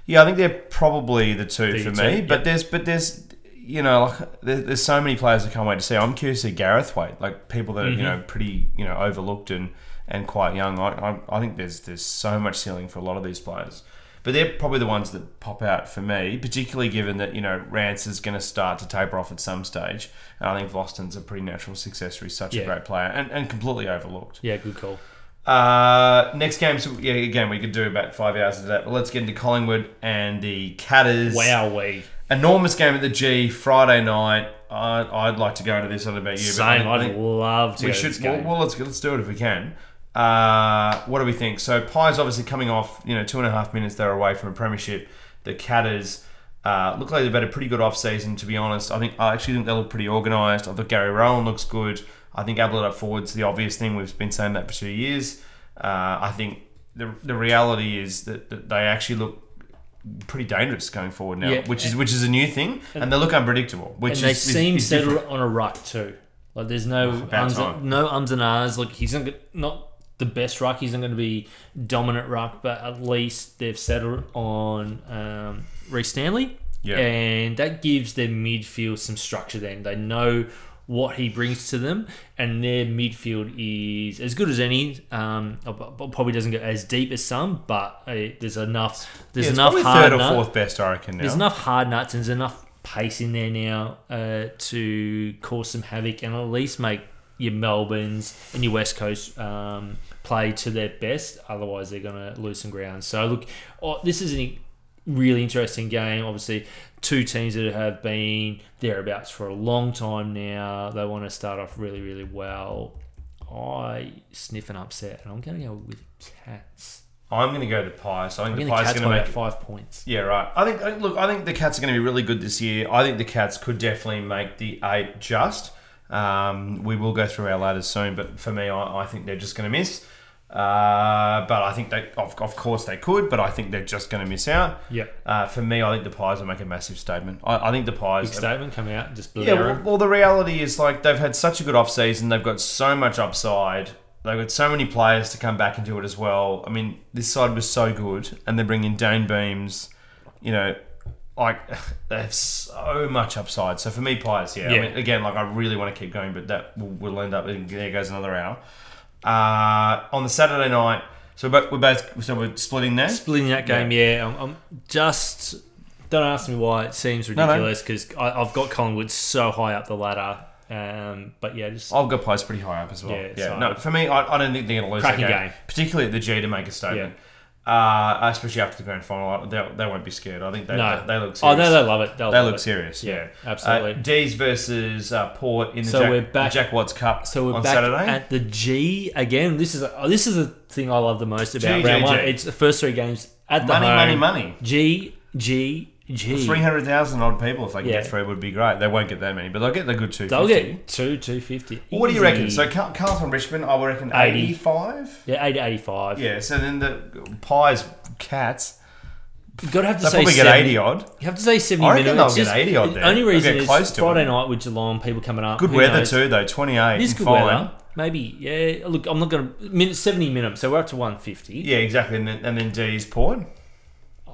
[SPEAKER 1] Yeah, I think they're probably the two
[SPEAKER 2] The
[SPEAKER 1] for
[SPEAKER 2] two,
[SPEAKER 1] me.
[SPEAKER 2] yep.
[SPEAKER 1] But there's, but there's, you know, like there, there's so many players I can't wait to see. I'm curious to Gareth Waite, like people that are
[SPEAKER 2] Mm-hmm.
[SPEAKER 1] you know pretty you know overlooked and and quite young. I, I, I think there's there's so much ceiling for a lot of these players. But they're probably the ones that pop out for me, particularly given that, you know, Rance is going to start to taper off at some stage. And I think Vlastuin's a pretty natural successor. He's such
[SPEAKER 2] Yeah.
[SPEAKER 1] a great player and, and completely overlooked.
[SPEAKER 2] yeah, good call.
[SPEAKER 1] Uh, next game, so yeah, again, we could do about five hours of that. But let's get into Collingwood and the Catters.
[SPEAKER 2] Wow, we
[SPEAKER 1] Enormous game at the G, Friday night. I, I'd like to go into this. I don't know about you.
[SPEAKER 2] same.
[SPEAKER 1] but I
[SPEAKER 2] I'd
[SPEAKER 1] think
[SPEAKER 2] love to
[SPEAKER 1] we should. Well, well, let's let's do it if we can. Uh, what do we think? So Pies obviously coming off, you know, two and a half minutes they're away from a premiership. The Catters uh, look like they've had a pretty good off season. To be honest, I think I actually think they look pretty organised. I thought Gary Rohan looks good. I think Ablett up forwards the obvious thing. We've been saying that for two years. Uh, I think the the reality is that, that they actually look pretty dangerous going forward now,
[SPEAKER 2] Yeah.
[SPEAKER 1] which is which is a new thing, and, they look unpredictable. Which
[SPEAKER 2] and they
[SPEAKER 1] is,
[SPEAKER 2] seem
[SPEAKER 1] is
[SPEAKER 2] settled on a ruck too. Like there's no
[SPEAKER 1] about
[SPEAKER 2] ums, no ums and ahs. Like he's not, not the best ruck. He's not going to be dominant ruck, but at least they've settled on um, Rhys Stanley.
[SPEAKER 1] Yeah.
[SPEAKER 2] and that gives their midfield some structure. Then they know what he brings to them, and their midfield is as good as any. Um, probably doesn't go as deep as some, but uh, there's enough. There's
[SPEAKER 1] Yeah,
[SPEAKER 2] enough hard
[SPEAKER 1] third or fourth best, I reckon. Now.
[SPEAKER 2] there's enough hard nuts and there's enough pace in there now uh, to cause some havoc and at least make your Melbournes and your West Coast um, play to their best. Otherwise, they're going to lose some ground. So, look, oh, this is a really interesting game. Obviously, two teams that have been thereabouts for a long time now. They want to start off really, really well. I sniff an upset, and I'm going to go with Cats.
[SPEAKER 1] I'm going to go the Pies. I think
[SPEAKER 2] I
[SPEAKER 1] the
[SPEAKER 2] think the
[SPEAKER 1] Pies
[SPEAKER 2] Cats
[SPEAKER 1] going to make.
[SPEAKER 2] five points.
[SPEAKER 1] Yeah, right. I think. Look, I think the Cats are going to be really good this year. I think the Cats could definitely make the eight. Just. Um, we will go through our ladders soon, but for me, I, I think they're just going to miss. Uh, but I think they, of, of course, they could, but I think they're just going to miss out.
[SPEAKER 2] Yep.
[SPEAKER 1] Uh, for me, I think the Pies will make a massive statement. I, I think the Pies.
[SPEAKER 2] Big statement coming out, just
[SPEAKER 1] Yeah,
[SPEAKER 2] blare
[SPEAKER 1] well, well, the reality is like they've had such a good off season. They've got so much upside. They've got so many players to come back into it as well. I mean, this side was so good, and they bring in Dayne Beams. You know, like they have so much upside. So for me, Pies, yeah. I mean, again, like I really want to keep going, but that will, will end up. There goes another hour. Uh, on the Saturday night, so we're both, so we're splitting there.
[SPEAKER 2] Splitting that game, yeah. I'm, I'm just don't ask me why it seems ridiculous because I've got Collingwood so high up the ladder. Um, but yeah, just
[SPEAKER 1] I've got Pies pretty high up as well.
[SPEAKER 2] Yeah,
[SPEAKER 1] Yeah,
[SPEAKER 2] so-
[SPEAKER 1] no, for me, I, I don't think they're going to lose that game,
[SPEAKER 2] game.
[SPEAKER 1] particularly at the G to make a statement. Uh, especially after the grand final, they, they won't be scared. I think they,
[SPEAKER 2] no,
[SPEAKER 1] they, they look
[SPEAKER 2] Oh,
[SPEAKER 1] serious.
[SPEAKER 2] no, they love it. They'll
[SPEAKER 1] they look
[SPEAKER 2] it.
[SPEAKER 1] serious. Yeah,
[SPEAKER 2] Yeah, absolutely.
[SPEAKER 1] Uh, D's versus uh, Port in the,
[SPEAKER 2] So
[SPEAKER 1] Jack,
[SPEAKER 2] we're back-
[SPEAKER 1] Jack Watts Cup
[SPEAKER 2] So we're
[SPEAKER 1] on
[SPEAKER 2] back
[SPEAKER 1] Saturday.
[SPEAKER 2] at the G again. This is a, oh, this is the thing I love the most about
[SPEAKER 1] G,
[SPEAKER 2] round
[SPEAKER 1] G,
[SPEAKER 2] one.
[SPEAKER 1] G.
[SPEAKER 2] It's the first three games at the
[SPEAKER 1] money,
[SPEAKER 2] home.
[SPEAKER 1] money, money.
[SPEAKER 2] G G G.
[SPEAKER 1] Three hundred thousand odd people if they can
[SPEAKER 2] Yeah.
[SPEAKER 1] get through would be great. They won't get that many, but they'll get the good two.
[SPEAKER 2] They'll get two two fifty.
[SPEAKER 1] What do you reckon? So Car- Carlton Richmond, I would reckon
[SPEAKER 2] 80.
[SPEAKER 1] eighty-five.
[SPEAKER 2] yeah, eighty eighty five.
[SPEAKER 1] Yeah. So then the Pies Cats,
[SPEAKER 2] You've got to have to
[SPEAKER 1] they'll
[SPEAKER 2] say
[SPEAKER 1] probably get
[SPEAKER 2] 70.
[SPEAKER 1] eighty odd.
[SPEAKER 2] You have to say 70
[SPEAKER 1] I reckon
[SPEAKER 2] minutes.
[SPEAKER 1] they'll get
[SPEAKER 2] Just-
[SPEAKER 1] 80 odd
[SPEAKER 2] the
[SPEAKER 1] there.
[SPEAKER 2] only
[SPEAKER 1] They'll
[SPEAKER 2] reason
[SPEAKER 1] get
[SPEAKER 2] is
[SPEAKER 1] close to
[SPEAKER 2] Friday
[SPEAKER 1] it.
[SPEAKER 2] night with Geelong, people coming up.
[SPEAKER 1] Good
[SPEAKER 2] who
[SPEAKER 1] weather
[SPEAKER 2] knows?
[SPEAKER 1] too, though. Twenty-eight.
[SPEAKER 2] It is
[SPEAKER 1] and
[SPEAKER 2] good
[SPEAKER 1] fine.
[SPEAKER 2] weather. Maybe, yeah. Look, I'm not going to. 70 minimum, so we're up to 150.
[SPEAKER 1] Yeah, exactly. And then, and then D's Port.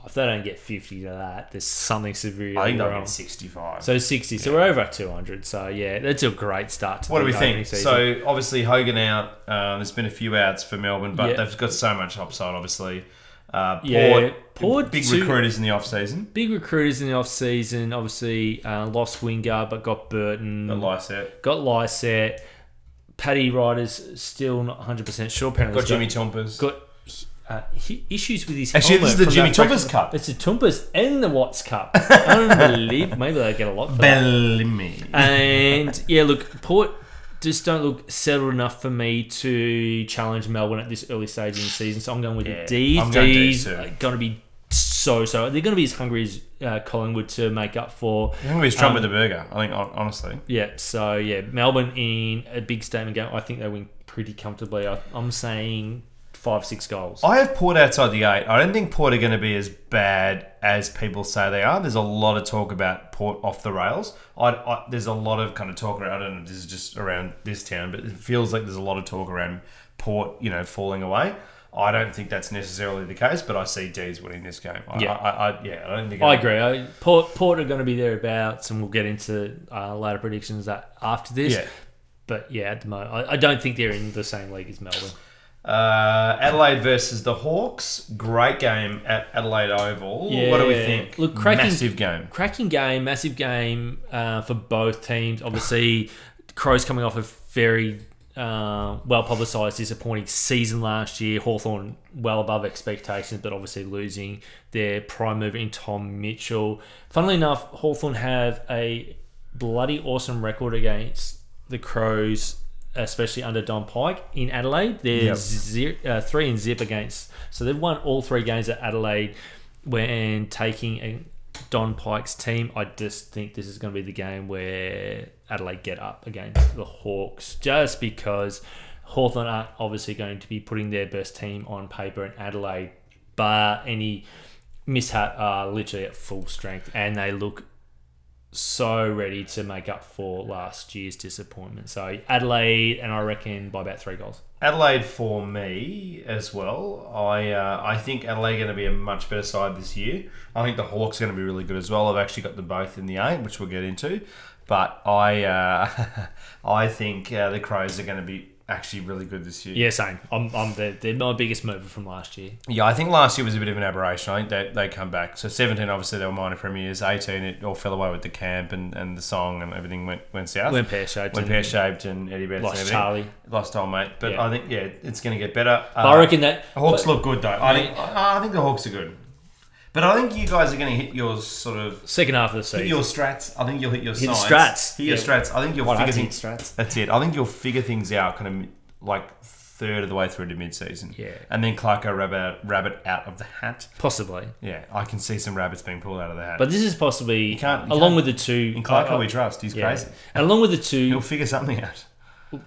[SPEAKER 2] If they don't get 50 to that, there's something severely
[SPEAKER 1] I think they'll
[SPEAKER 2] wrong.
[SPEAKER 1] get 65.
[SPEAKER 2] So 60. So we're over at 200. So yeah, that's a great start to
[SPEAKER 1] what do
[SPEAKER 2] the
[SPEAKER 1] we
[SPEAKER 2] opening
[SPEAKER 1] think?
[SPEAKER 2] season.
[SPEAKER 1] So obviously Hogan out. Uh, there's been a few outs for Melbourne, but
[SPEAKER 2] Yeah.
[SPEAKER 1] they've got so much upside. Obviously, uh, Port,
[SPEAKER 2] Yeah, Port
[SPEAKER 1] big
[SPEAKER 2] too-
[SPEAKER 1] recruiters in the off season.
[SPEAKER 2] Big recruiters in the off season. Obviously, uh, lost Wingard, but got Burton.
[SPEAKER 1] The Lycett.
[SPEAKER 2] got Lycett. Paddy Ryder's still not 100% sure. Apparently,
[SPEAKER 1] Got
[SPEAKER 2] he's
[SPEAKER 1] Jimmy Toumpas.
[SPEAKER 2] got uh, issues with his
[SPEAKER 1] Actually, this is the Jimmy
[SPEAKER 2] fraction-
[SPEAKER 1] Cup.
[SPEAKER 2] It's the Toumpas and the Watts Cup. Unbelievable. Maybe they get a lot for.
[SPEAKER 1] Bellamy.
[SPEAKER 2] And yeah, look, Port just don't look settled enough for me to challenge Melbourne at this early stage in the season. So I'm going with
[SPEAKER 1] Yeah,
[SPEAKER 2] the D's.
[SPEAKER 1] I'm going
[SPEAKER 2] D's are going to be so so. They're going to be as hungry as uh, Collingwood to make up for.
[SPEAKER 1] I think he's Trump
[SPEAKER 2] Um,
[SPEAKER 1] with the burger. I think honestly.
[SPEAKER 2] Yeah, so yeah, Melbourne in a big statement game. I think they win pretty comfortably. I, I'm saying five six goals.
[SPEAKER 1] I have Port outside the eight. I don't think Port are going to be as bad as people say they are. There's a lot of talk about Port off the rails. I, I, there's a lot of kind of talk around. I don't know this is just around this town, but it feels like there's a lot of talk around Port, you know, falling away. I don't think that's necessarily the case, but I see D's winning this game. I,
[SPEAKER 2] Yeah.
[SPEAKER 1] I, I, yeah, I don't think.
[SPEAKER 2] I agree. I, Port, Port are going to be thereabouts, and we'll get into uh, later predictions that after this.
[SPEAKER 1] Yeah.
[SPEAKER 2] But yeah, at the moment, I, I don't think they're in the same league as Melbourne.
[SPEAKER 1] Uh, Adelaide versus the Hawks. Great game at Adelaide Oval. What do we think?
[SPEAKER 2] Look, cracking-
[SPEAKER 1] massive game.
[SPEAKER 2] Cracking game, massive game uh, for both teams. Obviously, Crows coming off a very uh, well publicised disappointing season last year. Hawthorn well above expectations, but obviously losing their prime mover in Tom Mitchell. Funnily enough, Hawthorn have a bloody awesome record against the Crows, especially under Don Pyke in Adelaide. They're
[SPEAKER 1] Yep.
[SPEAKER 2] zero, uh, three and zip against, so they've won all three games at Adelaide when taking a Don Pyke's team. I just think this is going to be the game where Adelaide get up against the Hawks, just because Hawthorn aren't obviously going to be putting their best team on paper in Adelaide, but any mishap are literally at full strength, and they look so ready to make up for last year's disappointment. So Adelaide, and I reckon by about three goals.
[SPEAKER 1] Adelaide for me as well. I uh, I think Adelaide are going to be a much better side this year. I think the Hawks are going to be really good as well. I've actually got them both in the eight, which we'll get into. But I uh, I think uh, the Crows are going to be actually really good this year.
[SPEAKER 2] Yeah, same. I'm, I'm they're, they're my biggest mover from last year.
[SPEAKER 1] Yeah, I think last year was a bit of an aberration. I think they, they come back. So 17, obviously, they were minor premiers. 18, it all fell away with the camp and, and the song and everything went, went south.
[SPEAKER 2] When pear shaped,
[SPEAKER 1] Went pear shaped and Eddie Betts
[SPEAKER 2] lost. Charlie.
[SPEAKER 1] Lost old mate. But
[SPEAKER 2] Yeah.
[SPEAKER 1] I think, yeah, it's going to get better.
[SPEAKER 2] But I reckon that uh,
[SPEAKER 1] Hawks
[SPEAKER 2] but
[SPEAKER 1] look good though. I think I I think the Hawks are good, but I think you guys are going to hit your sort of
[SPEAKER 2] second half of the
[SPEAKER 1] hit
[SPEAKER 2] season.
[SPEAKER 1] your strats. I think you'll hit your
[SPEAKER 2] Hit the
[SPEAKER 1] sides.
[SPEAKER 2] strats.
[SPEAKER 1] Hit your
[SPEAKER 2] Yeah.
[SPEAKER 1] strats. I think you'll
[SPEAKER 2] What,
[SPEAKER 1] figure
[SPEAKER 2] have
[SPEAKER 1] things.
[SPEAKER 2] strats?
[SPEAKER 1] That's it. I think you'll figure things out kind of like third of the way through to mid-season.
[SPEAKER 2] Yeah.
[SPEAKER 1] and then Clarko rabbit rabbit out of the hat.
[SPEAKER 2] Possibly.
[SPEAKER 1] Yeah, I can see some rabbits being pulled out of the hat.
[SPEAKER 2] But this is possibly,
[SPEAKER 1] can't- you
[SPEAKER 2] along
[SPEAKER 1] can't-
[SPEAKER 2] with the two.
[SPEAKER 1] in Clarko
[SPEAKER 2] uh,
[SPEAKER 1] we trust. He's
[SPEAKER 2] yeah.
[SPEAKER 1] crazy.
[SPEAKER 2] And along with the two,
[SPEAKER 1] He'll
[SPEAKER 2] two,
[SPEAKER 1] figure something out.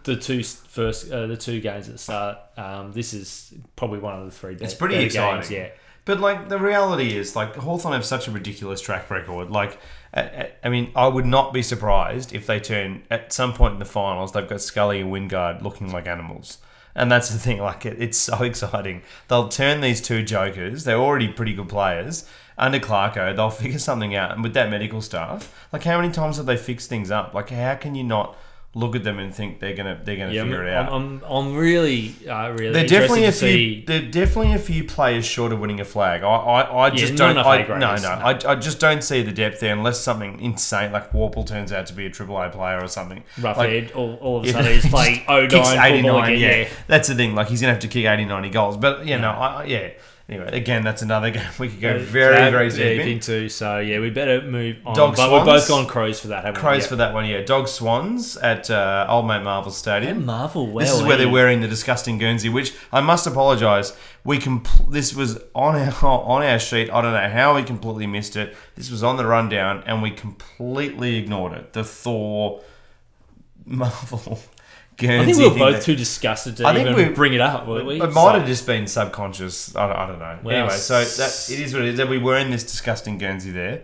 [SPEAKER 2] the two s- first, uh, the two games at the start, um, this is probably one of the three.
[SPEAKER 1] It's pretty exciting.
[SPEAKER 2] Games, yeah.
[SPEAKER 1] But like the reality is, like Hawthorn have such a ridiculous track record. Like, I- I mean, I would not be surprised if they turn at some point in the finals. They've got Scully and Wingard looking like animals, and that's the thing. Like, it, it's so exciting. They'll turn these two jokers. They're already pretty good players. Under Clarko, they'll figure something out, and with that medical staff, like how many times have they fixed things up? Like, how can you not look at them and think they're gonna they're gonna
[SPEAKER 2] Yeah,
[SPEAKER 1] figure
[SPEAKER 2] I'm,
[SPEAKER 1] it out?
[SPEAKER 2] I'm, I'm, really, uh, really.
[SPEAKER 1] They're definitely a few. They're definitely a few players short of winning a flag. I, I, I just don't. I, no, no,
[SPEAKER 2] no.
[SPEAKER 1] I, I just don't see the depth there unless something insane like Worpel turns out to be a triple A player or something.
[SPEAKER 2] rough
[SPEAKER 1] like,
[SPEAKER 2] head. All, all of a
[SPEAKER 1] Yeah,
[SPEAKER 2] sudden, he's playing 09
[SPEAKER 1] kicks
[SPEAKER 2] football
[SPEAKER 1] 89,
[SPEAKER 2] again.
[SPEAKER 1] yeah.
[SPEAKER 2] Yeah.
[SPEAKER 1] that's the thing. Like he's gonna have to kick 80, 90 goals. But yeah, no, I, I- yeah. Anyway, again, that's another game we could go very,
[SPEAKER 2] That
[SPEAKER 1] very deep in.
[SPEAKER 2] into. So yeah, we better move on.
[SPEAKER 1] Dog
[SPEAKER 2] but we've both
[SPEAKER 1] Swans?
[SPEAKER 2] gone crows for that. Haven't
[SPEAKER 1] Crows
[SPEAKER 2] we?
[SPEAKER 1] for that one, yeah. Dog Swans at uh, Old Mate Marvel Stadium.
[SPEAKER 2] Marvel. Well,
[SPEAKER 1] This is where they're wearing the disgusting Guernsey, which I must apologise. We compl- this was on our on our sheet. I don't know how we completely missed it. This was on the rundown, and we completely ignored it. The Thor Marvel Guernsey.
[SPEAKER 2] I think we were both
[SPEAKER 1] that-
[SPEAKER 2] too disgusted to
[SPEAKER 1] I think
[SPEAKER 2] even
[SPEAKER 1] we-
[SPEAKER 2] bring it up, weren't we?
[SPEAKER 1] It might
[SPEAKER 2] So-
[SPEAKER 1] have just been subconscious. I don't, I don't know.
[SPEAKER 2] Well,
[SPEAKER 1] anyway, so that it is what it is. That we were in this disgusting Guernsey there.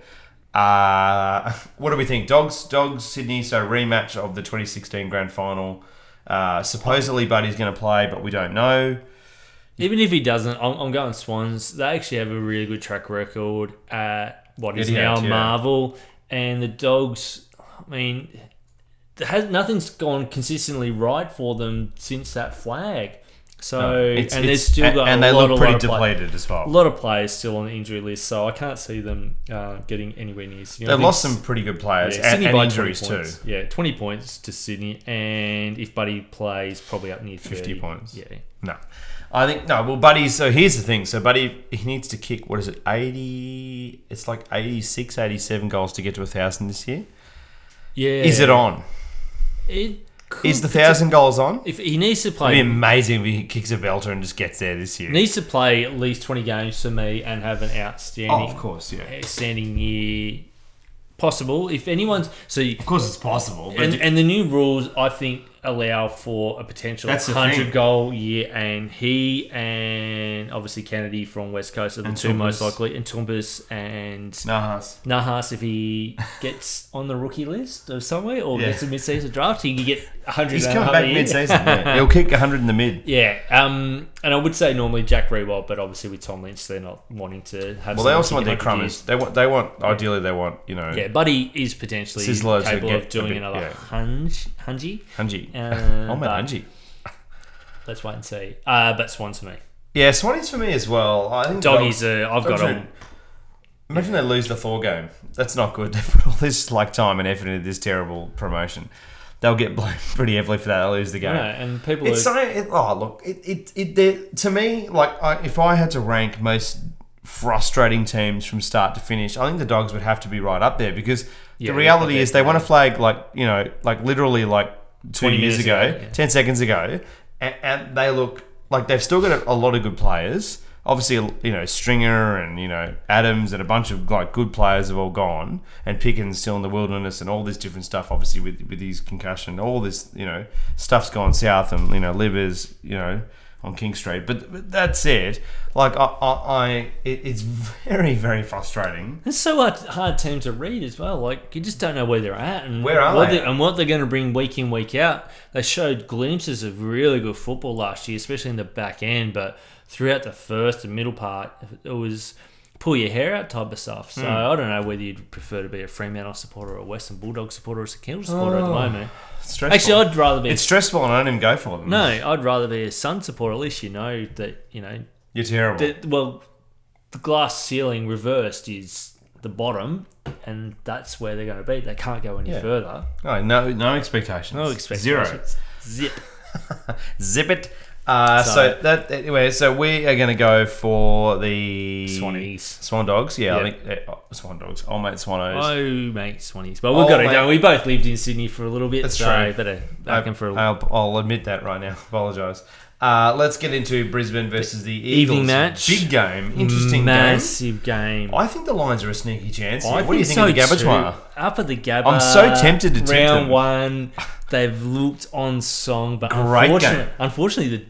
[SPEAKER 1] Uh, what do we think? Dogs, dogs, Sydney. So rematch of the 2016 grand final. Uh, supposedly, Buddy's going to play, but we don't know.
[SPEAKER 2] Even if he doesn't, I'm, I'm going Swans. They actually have a really good track record at what is now. Marvel, and the Dogs. I mean, has nothing's gone consistently right for them since that flag. So
[SPEAKER 1] No, it's-
[SPEAKER 2] and
[SPEAKER 1] it's-
[SPEAKER 2] still got
[SPEAKER 1] and
[SPEAKER 2] a
[SPEAKER 1] they
[SPEAKER 2] lot,
[SPEAKER 1] look pretty
[SPEAKER 2] of play-
[SPEAKER 1] depleted as well.
[SPEAKER 2] A lot of players still on the injury list, so I can't see them uh, getting anywhere near. Sydney. I
[SPEAKER 1] They've lost some pretty good players
[SPEAKER 2] Yeah,
[SPEAKER 1] and,
[SPEAKER 2] Sydney
[SPEAKER 1] and
[SPEAKER 2] by
[SPEAKER 1] injuries
[SPEAKER 2] 20
[SPEAKER 1] too.
[SPEAKER 2] Yeah, 20 points to Sydney. And if Buddy plays, probably up near 30.
[SPEAKER 1] 50 points.
[SPEAKER 2] Yeah.
[SPEAKER 1] No, I think no. Well, Buddy. So here's the thing. So Buddy, he needs to kick. What is it? Eighty. It's like 86, 87 goals to get to a thousand this year.
[SPEAKER 2] Yeah.
[SPEAKER 1] Is it on?
[SPEAKER 2] It could-
[SPEAKER 1] Is the thousand goals on?
[SPEAKER 2] If he needs to
[SPEAKER 1] It'd be
[SPEAKER 2] play,
[SPEAKER 1] amazing if he kicks a belter and just gets there this year.
[SPEAKER 2] needs to play at least twenty games for me and have an
[SPEAKER 1] oh,
[SPEAKER 2] outstanding,
[SPEAKER 1] of course, yeah.
[SPEAKER 2] outstanding year. Possible if anyone's so.
[SPEAKER 1] Of course, it's possible. But
[SPEAKER 2] and, and the new rules, I think, allow for a potential
[SPEAKER 1] That's
[SPEAKER 2] 100 goal year. And he and obviously Kennedy from West Coast are the
[SPEAKER 1] And
[SPEAKER 2] two most likely. And Toumpas and
[SPEAKER 1] Nahas.
[SPEAKER 2] Nahas, if he gets on the rookie list or somewhere or
[SPEAKER 1] Yeah.
[SPEAKER 2] gets a mid season draft, he can get 100
[SPEAKER 1] He's coming back
[SPEAKER 2] half a year.
[SPEAKER 1] mid season. Yeah. He'll kick 100 in the mid.
[SPEAKER 2] Yeah, um, and I would say normally Jack Riewoldt, but obviously with Tom Lynch, they're not wanting to have.
[SPEAKER 1] Well, they also want their
[SPEAKER 2] 100
[SPEAKER 1] crummers. They want, they want, ideally, they want, you know,
[SPEAKER 2] Yeah, Buddy is potentially
[SPEAKER 1] Sizzler to
[SPEAKER 2] capable of doing
[SPEAKER 1] bit-
[SPEAKER 2] another
[SPEAKER 1] yeah.
[SPEAKER 2] hunge, hungy.
[SPEAKER 1] Hungy.
[SPEAKER 2] Uh,
[SPEAKER 1] oh,
[SPEAKER 2] but
[SPEAKER 1] man, Hungy.
[SPEAKER 2] Let's wait and see. Uh, but Swans for me.
[SPEAKER 1] Yeah, Swannies for me as well. I think
[SPEAKER 2] Doggies,
[SPEAKER 1] Dogs-
[SPEAKER 2] uh, I've got them.
[SPEAKER 1] Imagine they lose the Thor game. That's not good. They put all this like time and effort into this terrible promotion. They'll get blamed pretty heavily for that. They'll lose the game.
[SPEAKER 2] Yeah, and people
[SPEAKER 1] It's
[SPEAKER 2] are,
[SPEAKER 1] so. It, oh, look. It. It. it to me, like, I, if I had to rank most frustrating teams from start to finish, I think the Dogs would have to be right up there because
[SPEAKER 2] Yeah,
[SPEAKER 1] the reality is they want to flag like you know, like literally like
[SPEAKER 2] 20
[SPEAKER 1] years
[SPEAKER 2] years
[SPEAKER 1] ago,
[SPEAKER 2] ago, yeah.
[SPEAKER 1] ten seconds ago, and, and they look like they've still got a, a lot of good players. Obviously, you know Stringer and you know Adams and a bunch of like good players have all gone, and Pickens still in the wilderness and all this different stuff. Obviously, with with his concussion, all this you know stuff's gone south, and you know Livers, you know on King Street. But, but that said, like I, I, I it, it's very very frustrating.
[SPEAKER 2] It's so hard, hard team to read as well. Like you just don't know where they're at and
[SPEAKER 1] Where are
[SPEAKER 2] what
[SPEAKER 1] they
[SPEAKER 2] and what they're going to bring week in week out. They showed glimpses of really good football last year, especially in the back end. But throughout the first and middle part, it was pull your hair out type of stuff. So
[SPEAKER 1] Hmm.
[SPEAKER 2] I don't know whether you'd prefer to be a Fremantle supporter or a Western Bulldog supporter or a St Kilda supporter at the
[SPEAKER 1] Oh.
[SPEAKER 2] moment.
[SPEAKER 1] Stressful.
[SPEAKER 2] Actually, I'd rather be.
[SPEAKER 1] it's stressful, and I don't even go for them.
[SPEAKER 2] no, I'd rather be a Sun supporter. At least you know that you know
[SPEAKER 1] you're terrible.
[SPEAKER 2] well, the glass ceiling reversed is the bottom, and that's where they're going to be. They can't go any
[SPEAKER 1] Yeah.
[SPEAKER 2] further.
[SPEAKER 1] no, no, no expectations.
[SPEAKER 2] No expectations. Zero. Zip.
[SPEAKER 1] Zip it. Uh, so,
[SPEAKER 2] So-
[SPEAKER 1] that anyway, so we are going to go for the
[SPEAKER 2] Swannies.
[SPEAKER 1] Swan Dogs. Yeah, I think uh, oh, Swan Dogs. Old mate Swanos.
[SPEAKER 2] Oh, mate, Swannies. But we've
[SPEAKER 1] Oh,
[SPEAKER 2] got to go. We both lived in Sydney for a little bit,
[SPEAKER 1] That's
[SPEAKER 2] so
[SPEAKER 1] true.
[SPEAKER 2] better back in for a
[SPEAKER 1] I'll, I'll admit that right now. Apologise. Uh, let's get into Brisbane versus the Eagles.
[SPEAKER 2] Evening match.
[SPEAKER 1] Big game. Interesting game.
[SPEAKER 2] massive game.
[SPEAKER 1] I think the Lions are a sneaky chance. Here.
[SPEAKER 2] I
[SPEAKER 1] what do you think of the Gabatoir?
[SPEAKER 2] Up at the Gabba.
[SPEAKER 1] I'm so tempted to
[SPEAKER 2] round
[SPEAKER 1] them.
[SPEAKER 2] one. They've looked on song, but
[SPEAKER 1] Great
[SPEAKER 2] unfortunately,
[SPEAKER 1] game.
[SPEAKER 2] unfortunately, the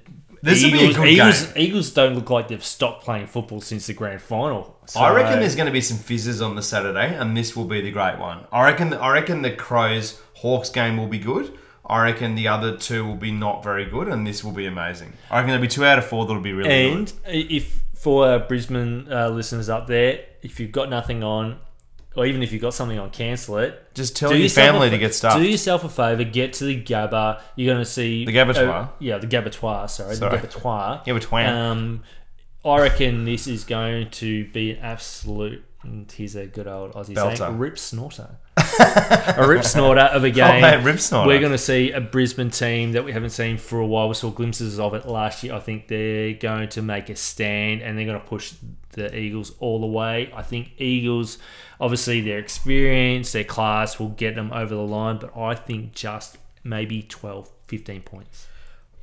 [SPEAKER 1] This will be a
[SPEAKER 2] Eagles,
[SPEAKER 1] good
[SPEAKER 2] Eagles,
[SPEAKER 1] game.
[SPEAKER 2] Eagles don't look like they've stopped playing football since the grand final.
[SPEAKER 1] I reckon there's going to be some fizzes on the Saturday, and this will be the great one. I reckon. I reckon the Crows Hawks game will be good. I reckon the other two will be not very good, and this will be amazing. I reckon there'll be two out of four that'll be really
[SPEAKER 2] And
[SPEAKER 1] good.
[SPEAKER 2] And if for Brisbane uh, listeners up there, if you've got nothing on, or even if you've got something on, cancel it.
[SPEAKER 1] Just tell
[SPEAKER 2] Do
[SPEAKER 1] your family
[SPEAKER 2] a
[SPEAKER 1] to get stuffed.
[SPEAKER 2] Do yourself a favour, get to the Gabba. You're going to see
[SPEAKER 1] The Gabatoir?
[SPEAKER 2] uh, yeah, the Gabatoire. Sorry,
[SPEAKER 1] Sorry.
[SPEAKER 2] the
[SPEAKER 1] with twang.
[SPEAKER 2] Um, I reckon this is going to be an absolute. Mm, and here's a good old Aussie
[SPEAKER 1] Belter.
[SPEAKER 2] saying, rip snorter. a rip snorter of a oh, game.
[SPEAKER 1] Oh, mate, rip snorter.
[SPEAKER 2] We're going to see a Brisbane team that we haven't seen for a while. We saw glimpses of it last year. I think they're going to make a stand and they're going to push the Eagles all the way. I think Eagles, obviously, their experience, their class will get them over the line, but I think just maybe 12, 15 points.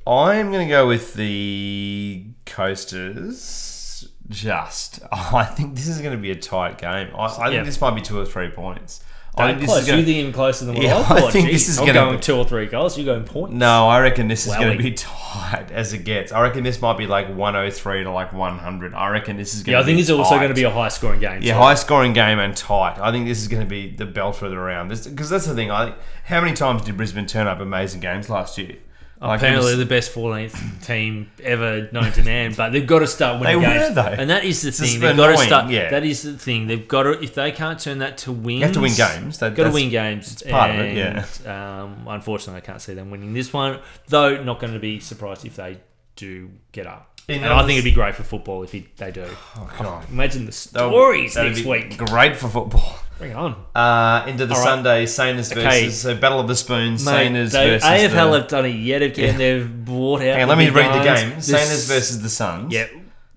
[SPEAKER 1] I'm going to go with the Coasters. Just, oh, I think this is going to be a tight game. I, I
[SPEAKER 2] Yeah.
[SPEAKER 1] think this might be two or three points. I
[SPEAKER 2] Don't
[SPEAKER 1] think
[SPEAKER 2] close.
[SPEAKER 1] this is going
[SPEAKER 2] you think even closer than what
[SPEAKER 1] Yeah,
[SPEAKER 2] I
[SPEAKER 1] I
[SPEAKER 2] thought.
[SPEAKER 1] think
[SPEAKER 2] Jeez,
[SPEAKER 1] this is
[SPEAKER 2] I'm
[SPEAKER 1] gonna
[SPEAKER 2] going
[SPEAKER 1] be-
[SPEAKER 2] two or three goals. You're going points.
[SPEAKER 1] No, I reckon this is going
[SPEAKER 2] Wowie.
[SPEAKER 1] to be tight as it gets. I reckon this might be like 103 to like 100. I reckon this is going
[SPEAKER 2] Yeah,
[SPEAKER 1] to
[SPEAKER 2] I think
[SPEAKER 1] be
[SPEAKER 2] it's also
[SPEAKER 1] tight.
[SPEAKER 2] going to be a high scoring game.
[SPEAKER 1] Yeah,
[SPEAKER 2] so-
[SPEAKER 1] high scoring game and tight. I think this is going to be the belter of the round. Because that's the thing. I think how many times did Brisbane turn up amazing games last year? Like,
[SPEAKER 2] Apparently,
[SPEAKER 1] was-
[SPEAKER 2] the best 14th team ever known to man, but they've got to start winning
[SPEAKER 1] They were, though.
[SPEAKER 2] And that is the thing. They've got to start.
[SPEAKER 1] yeah.
[SPEAKER 2] That is the thing. They've got to. If they can't turn that to wins,
[SPEAKER 1] you have to win games. They've
[SPEAKER 2] Got to win games. It's
[SPEAKER 1] part of it, yeah.
[SPEAKER 2] Um, unfortunately, I can't see them winning this one. Though, not going to be surprised if they do get up. And I think it'd be great for football if he, they do.
[SPEAKER 1] Oh, God.
[SPEAKER 2] Imagine the stories
[SPEAKER 1] that'd
[SPEAKER 2] next
[SPEAKER 1] be
[SPEAKER 2] week.
[SPEAKER 1] Great for football.
[SPEAKER 2] Bring it on.
[SPEAKER 1] Uh, into the
[SPEAKER 2] All right.
[SPEAKER 1] Sunday, Saners
[SPEAKER 2] Okay.
[SPEAKER 1] versus so Battle of the Spoons.
[SPEAKER 2] Mate,
[SPEAKER 1] Saners
[SPEAKER 2] they,
[SPEAKER 1] versus
[SPEAKER 2] AFL
[SPEAKER 1] the,
[SPEAKER 2] have done it yet again. They've brought out.
[SPEAKER 1] Hang on, let me
[SPEAKER 2] big
[SPEAKER 1] read the game.
[SPEAKER 2] This-
[SPEAKER 1] Saners versus the Suns.
[SPEAKER 2] Yeah,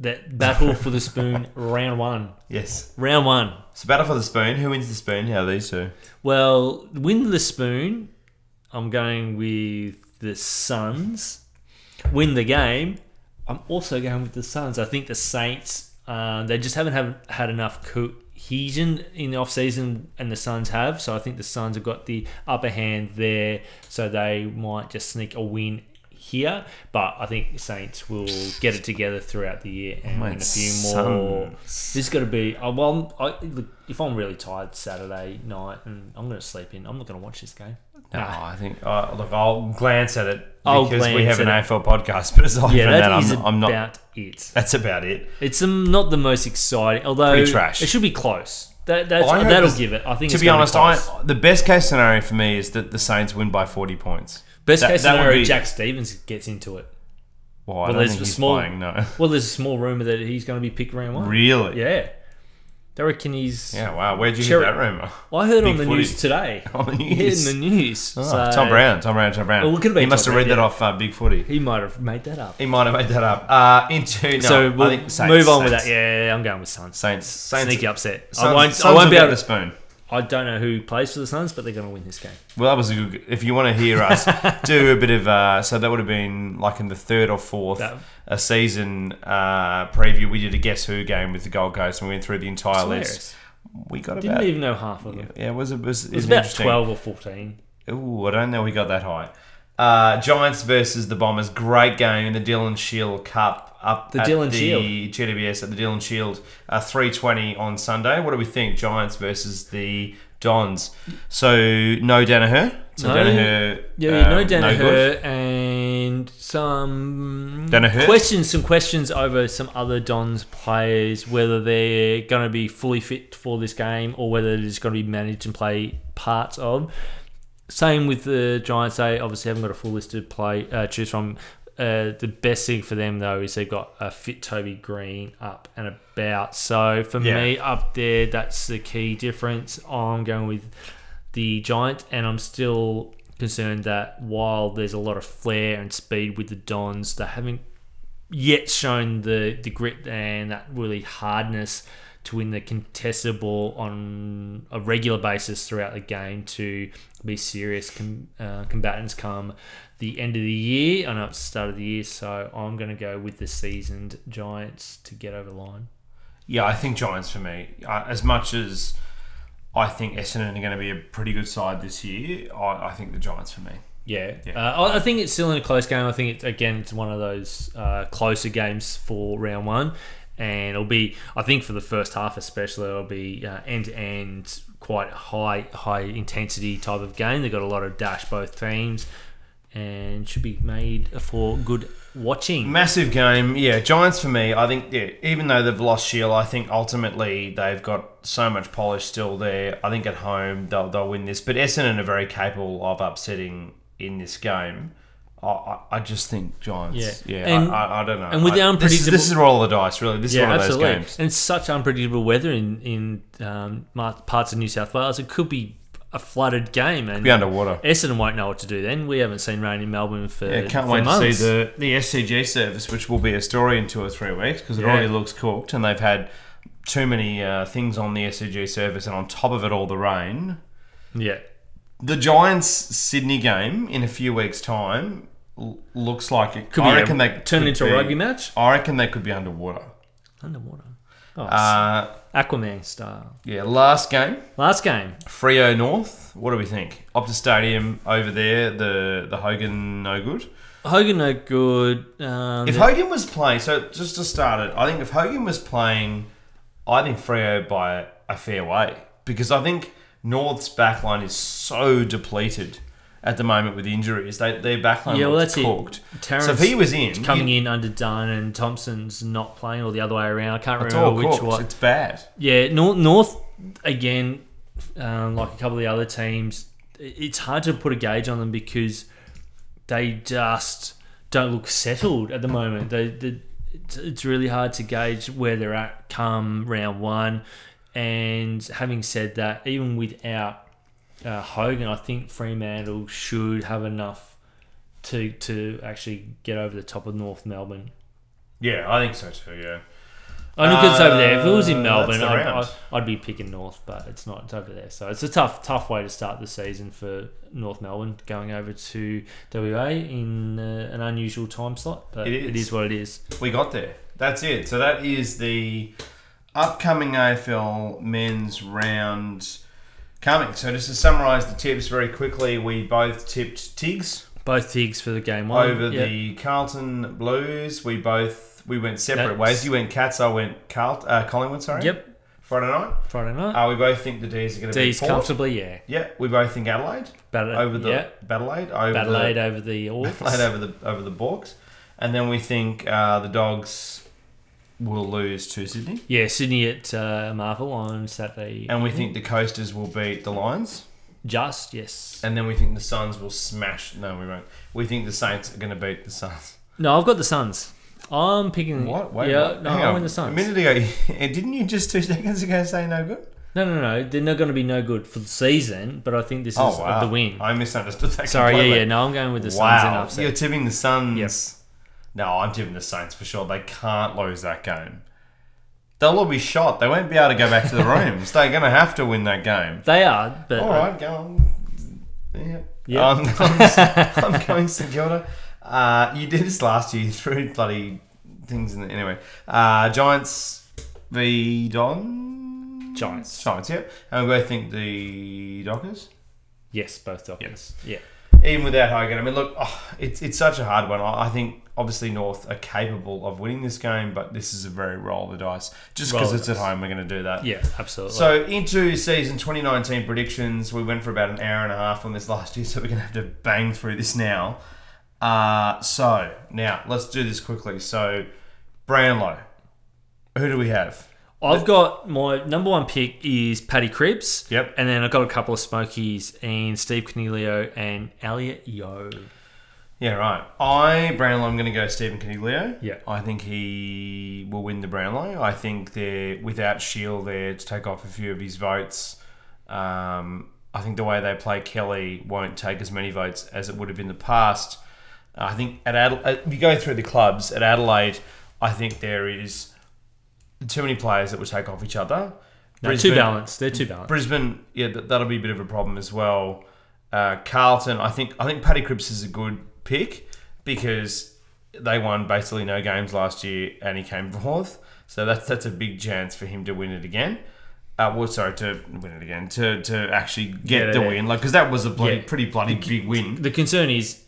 [SPEAKER 2] that battle for the spoon, round one.
[SPEAKER 1] Yes.
[SPEAKER 2] Round one.
[SPEAKER 1] So battle for the spoon. Who wins the spoon? How are these two?
[SPEAKER 2] Well, win the spoon. I'm going with the Suns. Win the game. I'm also going with the Suns. I think the Saints. Uh, they just haven't have, had enough cohesion in the off season, and the Suns have. So I think the Suns have got the upper hand there. So they might just sneak a win here. But I think the Saints will get it together throughout the year and win a few more.
[SPEAKER 1] Suns.
[SPEAKER 2] This got to be. Uh, well, I, look, if I'm really tired Saturday night and I'm going to sleep in, I'm not going to watch this game.
[SPEAKER 1] No,
[SPEAKER 2] Nah.
[SPEAKER 1] I think. Uh, look, I'll glance at it
[SPEAKER 2] I'll
[SPEAKER 1] because we have an AFL podcast. But aside
[SPEAKER 2] Yeah,
[SPEAKER 1] from
[SPEAKER 2] that
[SPEAKER 1] that,
[SPEAKER 2] is
[SPEAKER 1] I'm, I'm not.
[SPEAKER 2] about it.
[SPEAKER 1] That's about it.
[SPEAKER 2] It's um, not the most exciting, although
[SPEAKER 1] Pretty trash.
[SPEAKER 2] it should be close. That, that'll give it. I think.
[SPEAKER 1] To be honest, I, the best case scenario for me is that the Saints win by 40 points.
[SPEAKER 2] best
[SPEAKER 1] that-
[SPEAKER 2] case
[SPEAKER 1] that
[SPEAKER 2] scenario,
[SPEAKER 1] be-
[SPEAKER 2] Jack Stevens gets into it.
[SPEAKER 1] Well, I
[SPEAKER 2] Well,
[SPEAKER 1] don't
[SPEAKER 2] there's
[SPEAKER 1] think
[SPEAKER 2] a
[SPEAKER 1] he's
[SPEAKER 2] small-
[SPEAKER 1] playing, no.
[SPEAKER 2] Well, there's a small rumor that he's going to be picked round one.
[SPEAKER 1] Really?
[SPEAKER 2] Yeah, they reckon he's.
[SPEAKER 1] Yeah, wow. Where'd you hear that rumour?
[SPEAKER 2] Well, I heard on the
[SPEAKER 1] footy.
[SPEAKER 2] news today.
[SPEAKER 1] On the
[SPEAKER 2] Yeah,
[SPEAKER 1] news.
[SPEAKER 2] in the news.
[SPEAKER 1] Oh,
[SPEAKER 2] so
[SPEAKER 1] Tom Brown, Tom Brown, Tom Brown.
[SPEAKER 2] Well, it
[SPEAKER 1] he must
[SPEAKER 2] Tom
[SPEAKER 1] have read
[SPEAKER 2] Brown,
[SPEAKER 1] that
[SPEAKER 2] yeah.
[SPEAKER 1] off uh, Big Footy.
[SPEAKER 2] He might have made that up.
[SPEAKER 1] He might have made that up. Uh, into no,
[SPEAKER 2] so we'll
[SPEAKER 1] I think Saints,
[SPEAKER 2] move on with
[SPEAKER 1] Saints.
[SPEAKER 2] that. Yeah, I'm going with Suns.
[SPEAKER 1] Saints, Saints,
[SPEAKER 2] Sneaky upset.
[SPEAKER 1] Suns,
[SPEAKER 2] I won't.
[SPEAKER 1] Suns
[SPEAKER 2] I won't be
[SPEAKER 1] get
[SPEAKER 2] able
[SPEAKER 1] the
[SPEAKER 2] to.
[SPEAKER 1] spoon.
[SPEAKER 2] I don't know who plays for the Suns, but they're going to win this game.
[SPEAKER 1] Well, that was a good. If you want to hear us do a bit of, uh, so that would have been like in the third or fourth
[SPEAKER 2] That-
[SPEAKER 1] a season uh, preview. We did a Guess Who game with the Gold Coast, and we went through the entire
[SPEAKER 2] Hilarious.
[SPEAKER 1] list. We got
[SPEAKER 2] Didn't
[SPEAKER 1] about
[SPEAKER 2] even know half of them.
[SPEAKER 1] yeah, it was it was,
[SPEAKER 2] It was
[SPEAKER 1] it
[SPEAKER 2] about twelve or fourteen.
[SPEAKER 1] Ooh, I don't know we got that high. Uh, Giants versus the Bombers, great game in the Dylan Shiel Cup up
[SPEAKER 2] The
[SPEAKER 1] at
[SPEAKER 2] Dylan
[SPEAKER 1] the
[SPEAKER 2] Shiel.
[SPEAKER 1] GWS at the Dylan Shiel, uh, three twenty on Sunday. What do we think? Giants versus the Dons. So no Daniher. So
[SPEAKER 2] No.
[SPEAKER 1] Daniher.
[SPEAKER 2] Yeah,
[SPEAKER 1] um,
[SPEAKER 2] no
[SPEAKER 1] good.
[SPEAKER 2] Daniher and some
[SPEAKER 1] Daniher?
[SPEAKER 2] questions. Some questions over some other Dons players, whether they're going to be fully fit for this game or whether they're just going to be managed and play parts of. Same with the Giants. They obviously haven't got a full list to play uh, choose from. Uh, the best thing for them though is they've got a fit Toby Greene up and about. So for
[SPEAKER 1] Yeah.
[SPEAKER 2] me, up there, that's the key difference. I'm going with the Giants, and I'm still concerned that while there's a lot of flair and speed with the Dons, they haven't yet shown the, the grit and that really hardness to win the contested ball on a regular basis throughout the game to be serious com- uh, combatants come the end of the year. I know it's the start of the year, so I'm going to go with the seasoned Giants to get over the line.
[SPEAKER 1] Yeah, I think Giants for me. Uh, as much as I think Essendon are going to be a pretty good side this year, I, I think the Giants for me.
[SPEAKER 2] Yeah,
[SPEAKER 1] Yeah.
[SPEAKER 2] Uh, I I think it's still in a close game. I think it's again it's one of those uh, closer games for round one, and it'll be I think for the first half especially it'll be uh, end to end quite high high intensity type of game. They've got a lot of dash both teams, and should be made for good watching.
[SPEAKER 1] Massive game, yeah. Giants for me, I think, yeah. Even though they've lost Shiel, I think ultimately they've got so much polish still there. I think at home they'll they'll win this, but Essendon are very capable of upsetting in this game. I, I, just think Giants.
[SPEAKER 2] Yeah.
[SPEAKER 1] Yeah,
[SPEAKER 2] And-
[SPEAKER 1] I, I, don't know.
[SPEAKER 2] and with the
[SPEAKER 1] this is- this is, roll of the dice, really. This is one of those games.
[SPEAKER 2] And such unpredictable weather in in um, parts of New South Wales. It could be a flooded game, and
[SPEAKER 1] Be underwater.
[SPEAKER 2] Essendon won't know what to do then. We haven't seen rain in Melbourne for,
[SPEAKER 1] Yeah, can't
[SPEAKER 2] for
[SPEAKER 1] wait
[SPEAKER 2] months.
[SPEAKER 1] to see the, the SCG service, which will be a story in two or three weeks because it
[SPEAKER 2] Yeah.
[SPEAKER 1] already looks cooked and they've had too many uh, things on the SCG service and on top of it all the rain.
[SPEAKER 2] Yeah.
[SPEAKER 1] The Giants Sydney game in a few weeks' time l- looks like it
[SPEAKER 2] Could
[SPEAKER 1] I
[SPEAKER 2] be
[SPEAKER 1] reckon
[SPEAKER 2] a,
[SPEAKER 1] they
[SPEAKER 2] turn
[SPEAKER 1] could
[SPEAKER 2] into
[SPEAKER 1] be-
[SPEAKER 2] a rugby match.
[SPEAKER 1] I reckon they could be underwater.
[SPEAKER 2] Underwater. Oh,
[SPEAKER 1] Uh,
[SPEAKER 2] Aquaman style.
[SPEAKER 1] yeah, last game,
[SPEAKER 2] Last game.
[SPEAKER 1] Freo North. What do we think? Optus Stadium over there, the the Hogan no good.
[SPEAKER 2] Hogan no good. Um,
[SPEAKER 1] If Hogan was playing, so just to start it, I think if Hogan was playing, I think Freo by a fair way because I think North's backline is so depleted at the moment with injuries. They their backline
[SPEAKER 2] yeah, well,
[SPEAKER 1] looks
[SPEAKER 2] that's
[SPEAKER 1] cooked.
[SPEAKER 2] it. Terrence
[SPEAKER 1] So if he was in,
[SPEAKER 2] coming in under Dunn and Thompson's not playing, or the other way around. I can't remember which one.
[SPEAKER 1] It's bad.
[SPEAKER 2] Yeah, North, North again, um, like a couple of the other teams, it's hard to put a gauge on them because they just don't look settled at the moment. They, they, it's, it's really hard to gauge where they're at come round one. And having said that, even without uh, Hogan, I think Fremantle should have enough to to actually get over the top of North Melbourne.
[SPEAKER 1] Yeah, I think so too. Yeah.
[SPEAKER 2] Only because it's over there. If it was
[SPEAKER 1] Uh,
[SPEAKER 2] in Melbourne,
[SPEAKER 1] the
[SPEAKER 2] I'd,
[SPEAKER 1] round.
[SPEAKER 2] I'd, I'd be picking North, but it's not. It's over there, so it's a tough, tough way to start the season for North Melbourne going over to WA in uh, an unusual time slot. But
[SPEAKER 1] It
[SPEAKER 2] it
[SPEAKER 1] is.
[SPEAKER 2] is what it is.
[SPEAKER 1] We got there. That's it. So that is the upcoming AFL men's round coming. So just to summarise the tips very quickly, we both tipped Tigs
[SPEAKER 2] Both Tigs for the game one.
[SPEAKER 1] over
[SPEAKER 2] Yep.
[SPEAKER 1] the Carlton Blues. We both we went separate
[SPEAKER 2] That's-
[SPEAKER 1] ways. You went Cats. I went Carl, uh, Collingwood. Sorry.
[SPEAKER 2] Yep.
[SPEAKER 1] Friday night.
[SPEAKER 2] Friday night.
[SPEAKER 1] Uh, we both think the D's are going to be
[SPEAKER 2] D's
[SPEAKER 1] Port.
[SPEAKER 2] comfortably, yeah.
[SPEAKER 1] Yeah. We both think Adelaide
[SPEAKER 2] Battle,
[SPEAKER 1] over the
[SPEAKER 2] yeah.
[SPEAKER 1] Adelaide over
[SPEAKER 2] Adelaide
[SPEAKER 1] the
[SPEAKER 2] over the Orcs.
[SPEAKER 1] Adelaide over the over the Borks, and then we think uh, the Dogs will lose to Sydney.
[SPEAKER 2] Yeah, Sydney at uh, Marvel on Saturday.
[SPEAKER 1] And we think the Coasters will beat the Lions.
[SPEAKER 2] just yes.
[SPEAKER 1] And then we think the Suns will smash. No, we won't. We think the Saints are going to beat the Suns.
[SPEAKER 2] No, I've got the Suns. I'm picking.
[SPEAKER 1] What? Wait,
[SPEAKER 2] yeah,
[SPEAKER 1] what?
[SPEAKER 2] no,
[SPEAKER 1] Hang
[SPEAKER 2] I'm
[SPEAKER 1] on.
[SPEAKER 2] the Suns.
[SPEAKER 1] A minute ago, didn't you just two seconds ago say no good?
[SPEAKER 2] No, no, no. They're not going to be no good for the season, but I think this is
[SPEAKER 1] Oh, wow.
[SPEAKER 2] the win.
[SPEAKER 1] I misunderstood that.
[SPEAKER 2] Sorry, yeah,
[SPEAKER 1] completely.
[SPEAKER 2] yeah. No, I'm going with the Suns
[SPEAKER 1] wow.
[SPEAKER 2] in upset.
[SPEAKER 1] You're tipping the Suns.
[SPEAKER 2] Yep.
[SPEAKER 1] No, I'm tipping the Saints for sure. They can't lose that game. They'll all be shot. They won't be able to go back to the rooms. They're going to have to win that game.
[SPEAKER 2] They are, but
[SPEAKER 1] All right, go on. Yeah.
[SPEAKER 2] Yeah.
[SPEAKER 1] I'm, going, I'm going St Kilda. Uh, you did this last year. You threw bloody things in the, anyway. Uh, Giants v Don
[SPEAKER 2] Giants.
[SPEAKER 1] Giants, yep. And we both think the Dockers.
[SPEAKER 2] yes, both Dockers. Yeah.
[SPEAKER 1] Even without Hogan, I mean, look, oh, it's it's such a hard one. I I think obviously North are capable of winning this game, but this is a very roll of the dice. Just because it's at home, we're going to do that.
[SPEAKER 2] Yeah, absolutely.
[SPEAKER 1] So into season 2019 predictions, we went for about an hour and a half on this last year, so we're gonna have to bang through this now. Uh, so now let's do this quickly. So Brownlow, who do we have?
[SPEAKER 2] I've got my number one pick is Paddy Cripps.
[SPEAKER 1] Yep.
[SPEAKER 2] And then I've got a couple of Smokies and Steve Coniglio and Elliot Yeo.
[SPEAKER 1] Yeah, right. I Brownlow. I'm gonna go Stephen Coniglio.
[SPEAKER 2] Yeah.
[SPEAKER 1] I think he will win the Brownlow. I think they're without Shiel there to take off a few of his votes. Um, I think the way they play Kelly won't take as many votes as it would have in the past. I think at Adelaide, if you go through the clubs at Adelaide, I think there is too many players that will take off each other.
[SPEAKER 2] No, too balanced. They're too balanced.
[SPEAKER 1] Brisbane, yeah, that, that'll be a bit of a problem as well. Uh, Carlton, I think I think Paddy Cripps is a good pick because they won basically no games last year and he came fourth, so that's that's a big chance for him to win it again. Uh, well, sorry, to win it again, to to actually get
[SPEAKER 2] Yeah,
[SPEAKER 1] the
[SPEAKER 2] yeah.
[SPEAKER 1] win, like because that was a bloody,
[SPEAKER 2] Yeah.
[SPEAKER 1] pretty bloody big win.
[SPEAKER 2] The concern is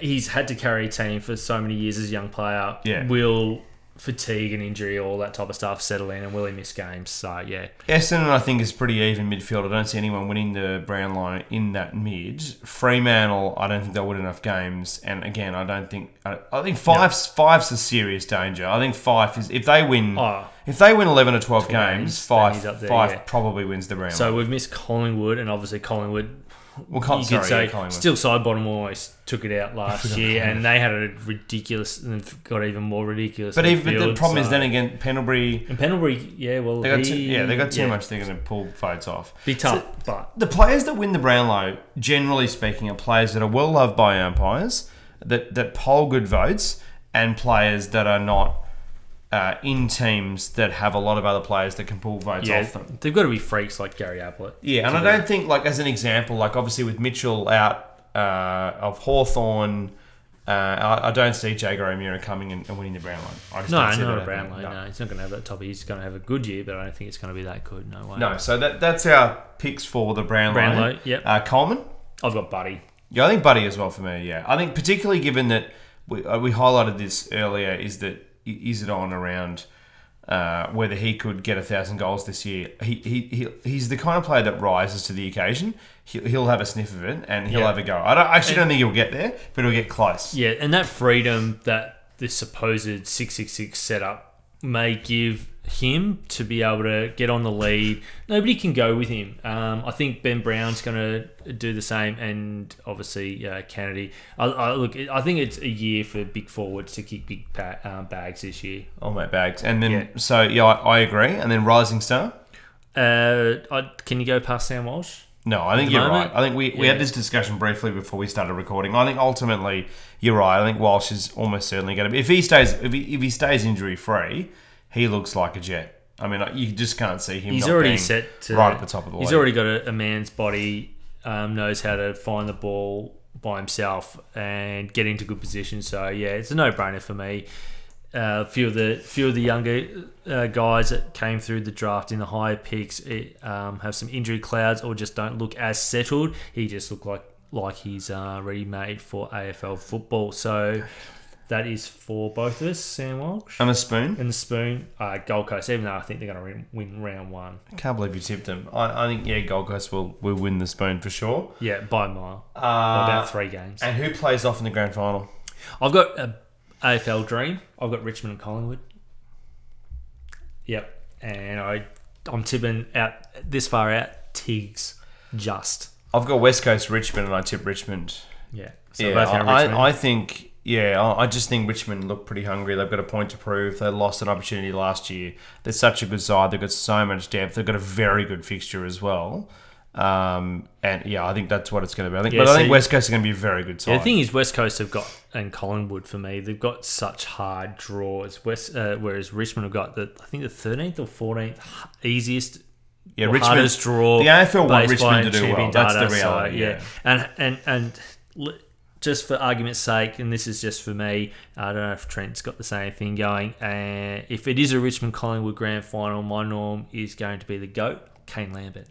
[SPEAKER 2] he's had to carry a team for so many years as a young player.
[SPEAKER 1] Yeah.
[SPEAKER 2] Will fatigue and injury, all that type of stuff settle in and will he miss games? So, yeah.
[SPEAKER 1] Essendon, I think, is pretty even midfield. I don't see anyone winning the brown line in that mid. Fremantle, I don't think they'll win enough games. And again, I don't think. I, I think Fyfe's Fyfe's a serious danger. I think Fyfe is if they win.
[SPEAKER 2] Oh,
[SPEAKER 1] If they win eleven or twelve
[SPEAKER 2] 12
[SPEAKER 1] games,
[SPEAKER 2] games,
[SPEAKER 1] Fyfe
[SPEAKER 2] then he's up there,
[SPEAKER 1] Fyfe
[SPEAKER 2] yeah.
[SPEAKER 1] probably wins the Brownlow.
[SPEAKER 2] so we've missed Collingwood, and obviously Collingwood
[SPEAKER 1] well, Col-
[SPEAKER 2] you
[SPEAKER 1] sorry,
[SPEAKER 2] could say
[SPEAKER 1] yeah, Collingwood.
[SPEAKER 2] still side bottom almost took it out last year, and they had a ridiculous and got even more ridiculous.
[SPEAKER 1] but even the problem is
[SPEAKER 2] so-
[SPEAKER 1] then again, Pendlebury.
[SPEAKER 2] and Pendlebury, yeah, well,
[SPEAKER 1] They got
[SPEAKER 2] he,
[SPEAKER 1] too, yeah, they got too
[SPEAKER 2] yeah,
[SPEAKER 1] much. They're going to pull votes off.
[SPEAKER 2] Be tough, but
[SPEAKER 1] The players that win the Brownlow, generally speaking, are players that are well loved by umpires, that that poll good votes, and players that are not uh, in teams that have a lot of other players that can pull votes
[SPEAKER 2] yeah,
[SPEAKER 1] off them.
[SPEAKER 2] they've got to be freaks like Gary Ablett.
[SPEAKER 1] Yeah, and I don't think like as an example, like obviously with Mitchell out uh, of Hawthorn, uh, I, I don't see Jaeger O'Meara coming and, and winning the Brownlow. I just
[SPEAKER 2] No,
[SPEAKER 1] don't see
[SPEAKER 2] not
[SPEAKER 1] that
[SPEAKER 2] a Brownlow.
[SPEAKER 1] happening.
[SPEAKER 2] No. he's not going to have that top. He's going to have a good year, but I don't think it's going to be that good. No way.
[SPEAKER 1] No, so that that's our picks for the Brownlow.
[SPEAKER 2] Brownlow, yep.
[SPEAKER 1] Uh, Coleman.
[SPEAKER 2] I've got Buddy.
[SPEAKER 1] Yeah, I think Buddy as well for me. Yeah, I think particularly given that we, uh, we highlighted this earlier, is that is it on around uh, whether he could get a thousand goals this year? He, he, he he's the kind of player that rises to the occasion. He'll, he'll have a sniff of it and he'll
[SPEAKER 2] Yeah.
[SPEAKER 1] have a go. I don't, I actually don't think he'll get there, but he'll get close.
[SPEAKER 2] Yeah, and that freedom that this supposed six six six setup may give him to be able to get on the lead. Nobody can go with him. Um, I think Ben Brown's going to do the same, and obviously uh, Kennedy. I, I, look, I think it's a year for big forwards to kick big um, bags this year.
[SPEAKER 1] Oh, mate, bags. And then,
[SPEAKER 2] Yeah.
[SPEAKER 1] so, yeah, I, I agree. And then Rising Star?
[SPEAKER 2] Uh, I, can you go past Sam Walsh?
[SPEAKER 1] No, I think you're
[SPEAKER 2] moment?
[SPEAKER 1] right. I think we, we
[SPEAKER 2] Yeah.
[SPEAKER 1] had this discussion briefly before we started recording. I think ultimately you're right. I think Walsh is almost certainly going to be if he stays if he, if he stays injury free, he looks like a jet. I mean, you just can't see him.
[SPEAKER 2] He's already set to
[SPEAKER 1] right at the top of the
[SPEAKER 2] He's
[SPEAKER 1] league.
[SPEAKER 2] already got a, a man's body, um, knows how to find the ball by himself and get into good position. So yeah, it's a no-brainer for me. Uh, a few of the few of the younger uh, guys that came through the draft in the higher picks it, um, have some injury clouds or just don't look as settled. He just looked like like he's uh, ready made for AFL football. So that is for both of us, Sam Walsh.
[SPEAKER 1] and a spoon.
[SPEAKER 2] and the spoon, uh, Gold Coast. Even though I think they're going to win, round one,
[SPEAKER 1] I can't believe you tipped them. I, I think yeah, Gold Coast will will win the spoon for sure.
[SPEAKER 2] yeah, by a mile, by
[SPEAKER 1] Uh,
[SPEAKER 2] about three games.
[SPEAKER 1] and who plays off in the grand final?
[SPEAKER 2] I've got a AFL dream. I've got Richmond and Collingwood. Yep, and I I'm tipping out this far out. Tiggs just
[SPEAKER 1] I've got West Coast Richmond, and I tip Richmond.
[SPEAKER 2] yeah. So
[SPEAKER 1] yeah,
[SPEAKER 2] both
[SPEAKER 1] I,
[SPEAKER 2] Richmond.
[SPEAKER 1] I, I think. Yeah, I I just think Richmond look pretty hungry. They've got a point to prove. They lost an opportunity last year. They're such a good side. They've got so much depth. They've got a very good fixture as well. Um, and yeah, I think that's what it's going to be. I think,
[SPEAKER 2] Yeah,
[SPEAKER 1] but I think West Coast are going to be a very good side.
[SPEAKER 2] Yeah, the thing is, West Coast have got and Collingwood for me, they've got such hard draws. West, uh, whereas Richmond have got the I think the thirteenth or fourteenth easiest
[SPEAKER 1] yeah,
[SPEAKER 2] Richmond's draw.
[SPEAKER 1] the AFL want Richmond to do well. That's the
[SPEAKER 2] data, so,
[SPEAKER 1] reality. yeah.
[SPEAKER 2] and and and just for argument's sake, and this is just for me, I don't know if Trent's got the same thing going. Uh, if it is a Richmond Collingwood grand final, my norm is going to be the goat, Kane Lambert.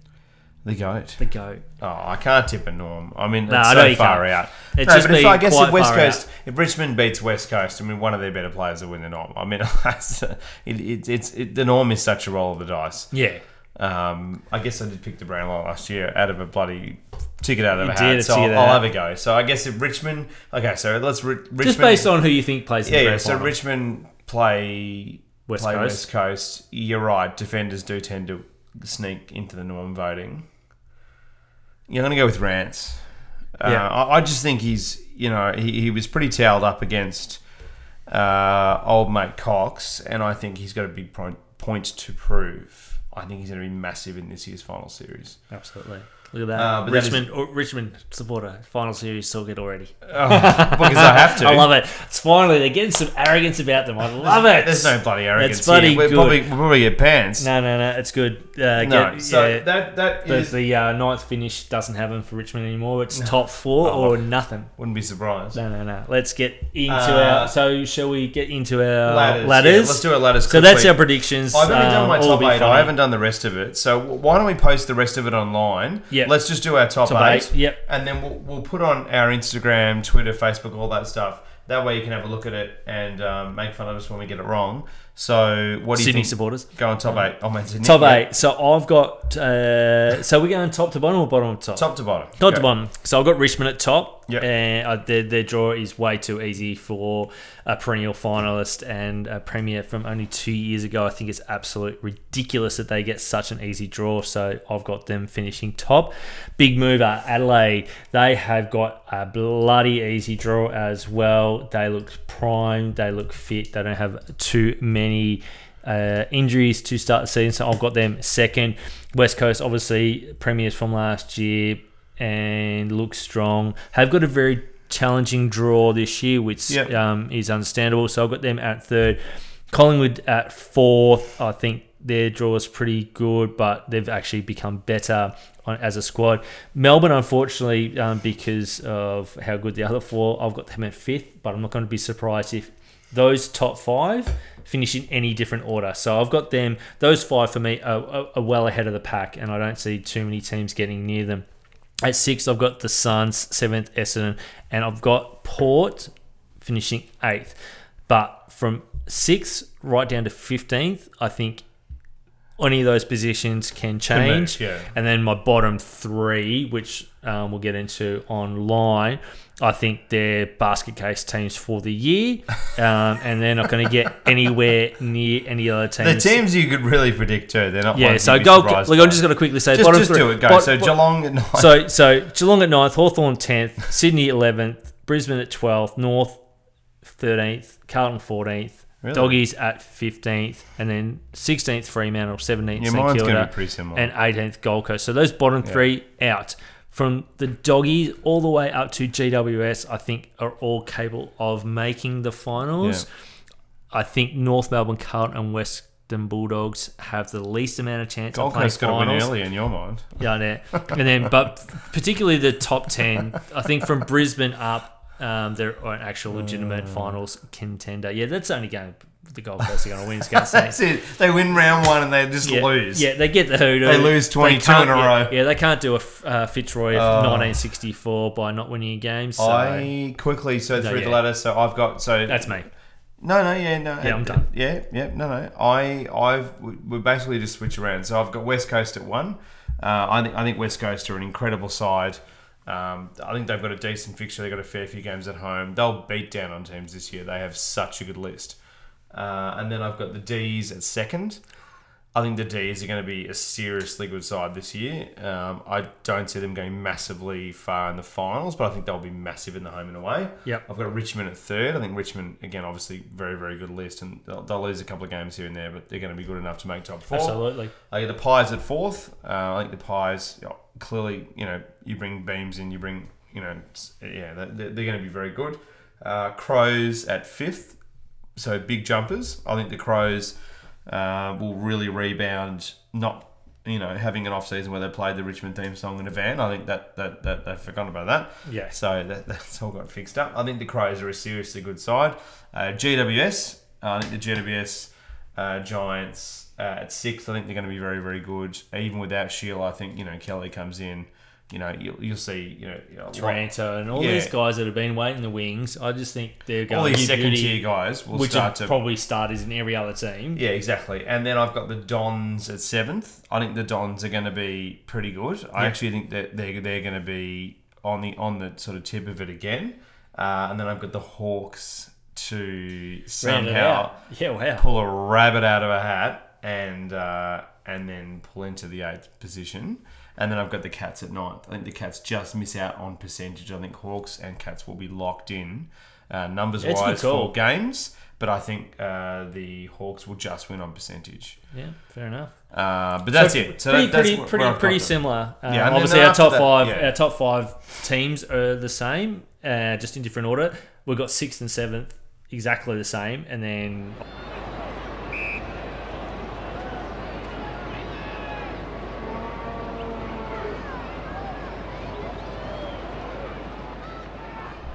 [SPEAKER 1] The goat.
[SPEAKER 2] The goat.
[SPEAKER 1] Oh, I can't tip a norm. I mean,
[SPEAKER 2] No,
[SPEAKER 1] it's
[SPEAKER 2] I
[SPEAKER 1] so far
[SPEAKER 2] can't.
[SPEAKER 1] out.
[SPEAKER 2] It's
[SPEAKER 1] no,
[SPEAKER 2] just
[SPEAKER 1] but if, I guess if West Coast, if Richmond beats West Coast, I mean, one of their better players will win the norm. I mean, it, it, it's it, the norm is such a roll of the dice.
[SPEAKER 2] Yeah.
[SPEAKER 1] Um, I guess I did pick the Brownlow last year out of a bloody ticket out of
[SPEAKER 2] You
[SPEAKER 1] a hat, so I'll, I'll have a go. So I guess if Richmond, okay, so let's Ri- Richmond,
[SPEAKER 2] Just based on who you think plays
[SPEAKER 1] yeah, yeah. So
[SPEAKER 2] final.
[SPEAKER 1] Richmond play
[SPEAKER 2] West
[SPEAKER 1] play
[SPEAKER 2] Coast.
[SPEAKER 1] West Coast. You're right. Defenders do tend to sneak into the norm voting. You're going to go with Rance. Uh,
[SPEAKER 2] Yeah.
[SPEAKER 1] I, I just think he's, you know, he, he was pretty towed up against uh, old mate Cox, and I think he's got a big point, point to prove. I think he's going to be massive in this year's final series.
[SPEAKER 2] Absolutely. Look at that.
[SPEAKER 1] Uh,
[SPEAKER 2] Richmond, or Richmond supporter, final series talk it already.
[SPEAKER 1] Oh, because I have to.
[SPEAKER 2] I love it. It's finally they're getting some arrogance about them. I love it.
[SPEAKER 1] There's no bloody arrogance
[SPEAKER 2] It's bloody
[SPEAKER 1] here. We'll
[SPEAKER 2] good.
[SPEAKER 1] probably, we'll probably get pants.
[SPEAKER 2] No, no, no. It's good. Uh,
[SPEAKER 1] No,
[SPEAKER 2] get-
[SPEAKER 1] so
[SPEAKER 2] yeah,
[SPEAKER 1] that that
[SPEAKER 2] the, the uh, ninth finish doesn't have them for Richmond anymore. It's top four
[SPEAKER 1] Oh.
[SPEAKER 2] or nothing.
[SPEAKER 1] wouldn't be surprised.
[SPEAKER 2] No, no, no. Let's get into
[SPEAKER 1] Uh,
[SPEAKER 2] our. So, shall we get into our
[SPEAKER 1] Ladders.
[SPEAKER 2] ladders?
[SPEAKER 1] Yeah, let's do our ladders.
[SPEAKER 2] So that's our predictions.
[SPEAKER 1] I've only done
[SPEAKER 2] Um,
[SPEAKER 1] my
[SPEAKER 2] all
[SPEAKER 1] top eight.
[SPEAKER 2] funny.
[SPEAKER 1] I haven't done the rest of it. So why don't we post the rest of it online?
[SPEAKER 2] Yep.
[SPEAKER 1] Let's just do our top,
[SPEAKER 2] Top
[SPEAKER 1] eight.
[SPEAKER 2] eight, yep.
[SPEAKER 1] And then we'll, we'll put on our Instagram, Twitter, Facebook, all that stuff. That way you can have a look at it and um, make fun of us when we get it wrong. So what do
[SPEAKER 2] Sydney
[SPEAKER 1] you think?
[SPEAKER 2] supporters.
[SPEAKER 1] Go on top eight. Oh, man, Sydney.
[SPEAKER 2] Top
[SPEAKER 1] Yeah.
[SPEAKER 2] eight. So I've got. Uh, so we're going top to bottom or bottom to top?
[SPEAKER 1] Top to bottom.
[SPEAKER 2] Top to
[SPEAKER 1] Go.
[SPEAKER 2] bottom. So I've got Richmond at top.
[SPEAKER 1] Yep.
[SPEAKER 2] And uh, their, their draw is way too easy for a perennial finalist and a premier from only two years ago. I think it's absolute ridiculous that they get such an easy draw. So I've got them finishing top. Big mover, Adelaide. They have got a bloody easy draw as well. They look prime. They look fit. They don't have too many uh, injuries to start the season. So I've got them second. West Coast, obviously, premiers from last year and look strong. Have got a very challenging draw this year, which
[SPEAKER 1] Yep.
[SPEAKER 2] um, is understandable. So I've got them at third. Collingwood at fourth. I think their draw is pretty good, but they've actually become better on, as a squad. Melbourne, unfortunately, um, because of how good the other four, I've got them at fifth, but I'm not going to be surprised if those top five finish in any different order. So I've got them, those five for me are, are, are well ahead of the pack, and I don't see too many teams getting near them. At six, I've got the Suns, seventh, Essendon, and I've got Port finishing eighth. But from sixth right down to 15th, I think any of those positions can change.
[SPEAKER 1] yeah.
[SPEAKER 2] And then my bottom three, which um, we'll get into online, I think they're basket case teams for the year, um, and they're not going to get anywhere near any other teams.
[SPEAKER 1] The
[SPEAKER 2] teams.
[SPEAKER 1] you could really predict too. They're not.
[SPEAKER 2] yeah, so go.
[SPEAKER 1] by.
[SPEAKER 2] I'm just going to quickly say
[SPEAKER 1] just,
[SPEAKER 2] bottom
[SPEAKER 1] just
[SPEAKER 2] three.
[SPEAKER 1] do it. Go.
[SPEAKER 2] bot-
[SPEAKER 1] so Geelong at night.
[SPEAKER 2] so so Geelong at ninth, Hawthorn tenth, Sydney eleventh, Brisbane at twelfth, North thirteenth, Carlton fourteenth,
[SPEAKER 1] Really?
[SPEAKER 2] Doggies at fifteenth, and then sixteenth Fremantle, seventeenth
[SPEAKER 1] yeah,
[SPEAKER 2] St
[SPEAKER 1] mine's going to
[SPEAKER 2] Kilda,
[SPEAKER 1] be pretty similar.
[SPEAKER 2] and 18th Gold Coast. So those bottom three out. From the doggies all the way up to GWS, I think are all capable of making the finals. I think North Melbourne, Carlton, and Western Bulldogs have the least amount of chance
[SPEAKER 1] Gold Coast got to win early in your mind.
[SPEAKER 2] Yeah, I know. and then, but particularly the top ten, I think from Brisbane up, um, they're an actual legitimate
[SPEAKER 1] Uh.
[SPEAKER 2] finals contender. Yeah, that's the only game the Gold Coast are going to win. Is against
[SPEAKER 1] That's it. They win round one and they just
[SPEAKER 2] yeah,
[SPEAKER 1] lose.
[SPEAKER 2] Yeah, they get the hoodoo.
[SPEAKER 1] They lose 22
[SPEAKER 2] can't-
[SPEAKER 1] in a
[SPEAKER 2] yeah,
[SPEAKER 1] row.
[SPEAKER 2] Yeah, they can't do a uh, Fitzroy of
[SPEAKER 1] Oh.
[SPEAKER 2] 1964 by not winning a game. So
[SPEAKER 1] I quickly so through the
[SPEAKER 2] yeah.
[SPEAKER 1] ladder. So I've got so
[SPEAKER 2] that's me.
[SPEAKER 1] No, no, yeah, no.
[SPEAKER 2] Yeah, I'm
[SPEAKER 1] uh,
[SPEAKER 2] done.
[SPEAKER 1] Yeah, yeah, no, no. I, I've we we basically just switch around. So I've got West Coast at one. Uh, I think I think West Coast are an incredible side. Um, I think they've got a decent fixture. They've got a fair few games at home. They'll beat down on teams this year. They have such a good list. Uh, and then I've got the D's at second. I think the D's are going to be a seriously good side this year. Um, I don't see them going massively far in the finals, but I think they'll be massive in the home and away.
[SPEAKER 2] Yep.
[SPEAKER 1] I've got Richmond at third. I think Richmond, again, obviously very, very good list, and they'll, they'll lose a couple of games here and there, but they're going to be good enough to make top four.
[SPEAKER 2] Absolutely.
[SPEAKER 1] I get the Pies at fourth. Uh, I think the Pies, you know, clearly, you know, you bring Beams in, you bring, you know, yeah, they're, they're going to be very good. Uh, Crows at fifth. So big jumpers. I think the Crows uh, will really rebound, not, you know, having an off season where they played the Richmond theme song in a van. I think that, that, that they've forgotten about that.
[SPEAKER 2] Yeah.
[SPEAKER 1] So that, that's all got fixed up. I think the Crows are a seriously good side. Uh, GWS, uh, I think the GWS uh, Giants uh, at sixth. I think they're going to be very, very good. Even without Shiel, I think you know Kelly comes in. You know, you'll, you'll see. You know, you know, a lot-
[SPEAKER 2] Taranto and all
[SPEAKER 1] Yeah.
[SPEAKER 2] these guys that have been waiting the wings. I just think they're going
[SPEAKER 1] all
[SPEAKER 2] to
[SPEAKER 1] these second
[SPEAKER 2] beauty,
[SPEAKER 1] tier guys will
[SPEAKER 2] which
[SPEAKER 1] start to
[SPEAKER 2] probably starters in every other team.
[SPEAKER 1] Yeah, exactly. And then I've got the Dons at seventh. I think the Dons are going to be pretty good. I
[SPEAKER 2] Yeah.
[SPEAKER 1] actually think that they're they're going to be on the on the sort of tip of it again. Uh, and then I've got the Hawks to somehow.
[SPEAKER 2] Yeah, wow.
[SPEAKER 1] pull a rabbit out of a hat and uh, and then pull into the eighth position. And then I've got the Cats at ninth. I think the Cats just miss out on percentage. I think Hawks and Cats will be locked in uh, numbers
[SPEAKER 2] good
[SPEAKER 1] wise for games. But I think uh, the Hawks will just win on percentage.
[SPEAKER 2] Yeah, fair enough.
[SPEAKER 1] Uh, but that's
[SPEAKER 2] So
[SPEAKER 1] it. So
[SPEAKER 2] pretty,
[SPEAKER 1] that, that's
[SPEAKER 2] pretty, pretty, pretty similar. Um,
[SPEAKER 1] Yeah,
[SPEAKER 2] obviously, our top
[SPEAKER 1] that-
[SPEAKER 2] five,
[SPEAKER 1] yeah.
[SPEAKER 2] our top five teams are the same, uh, just in different order. We've got sixth and seventh exactly the same, and then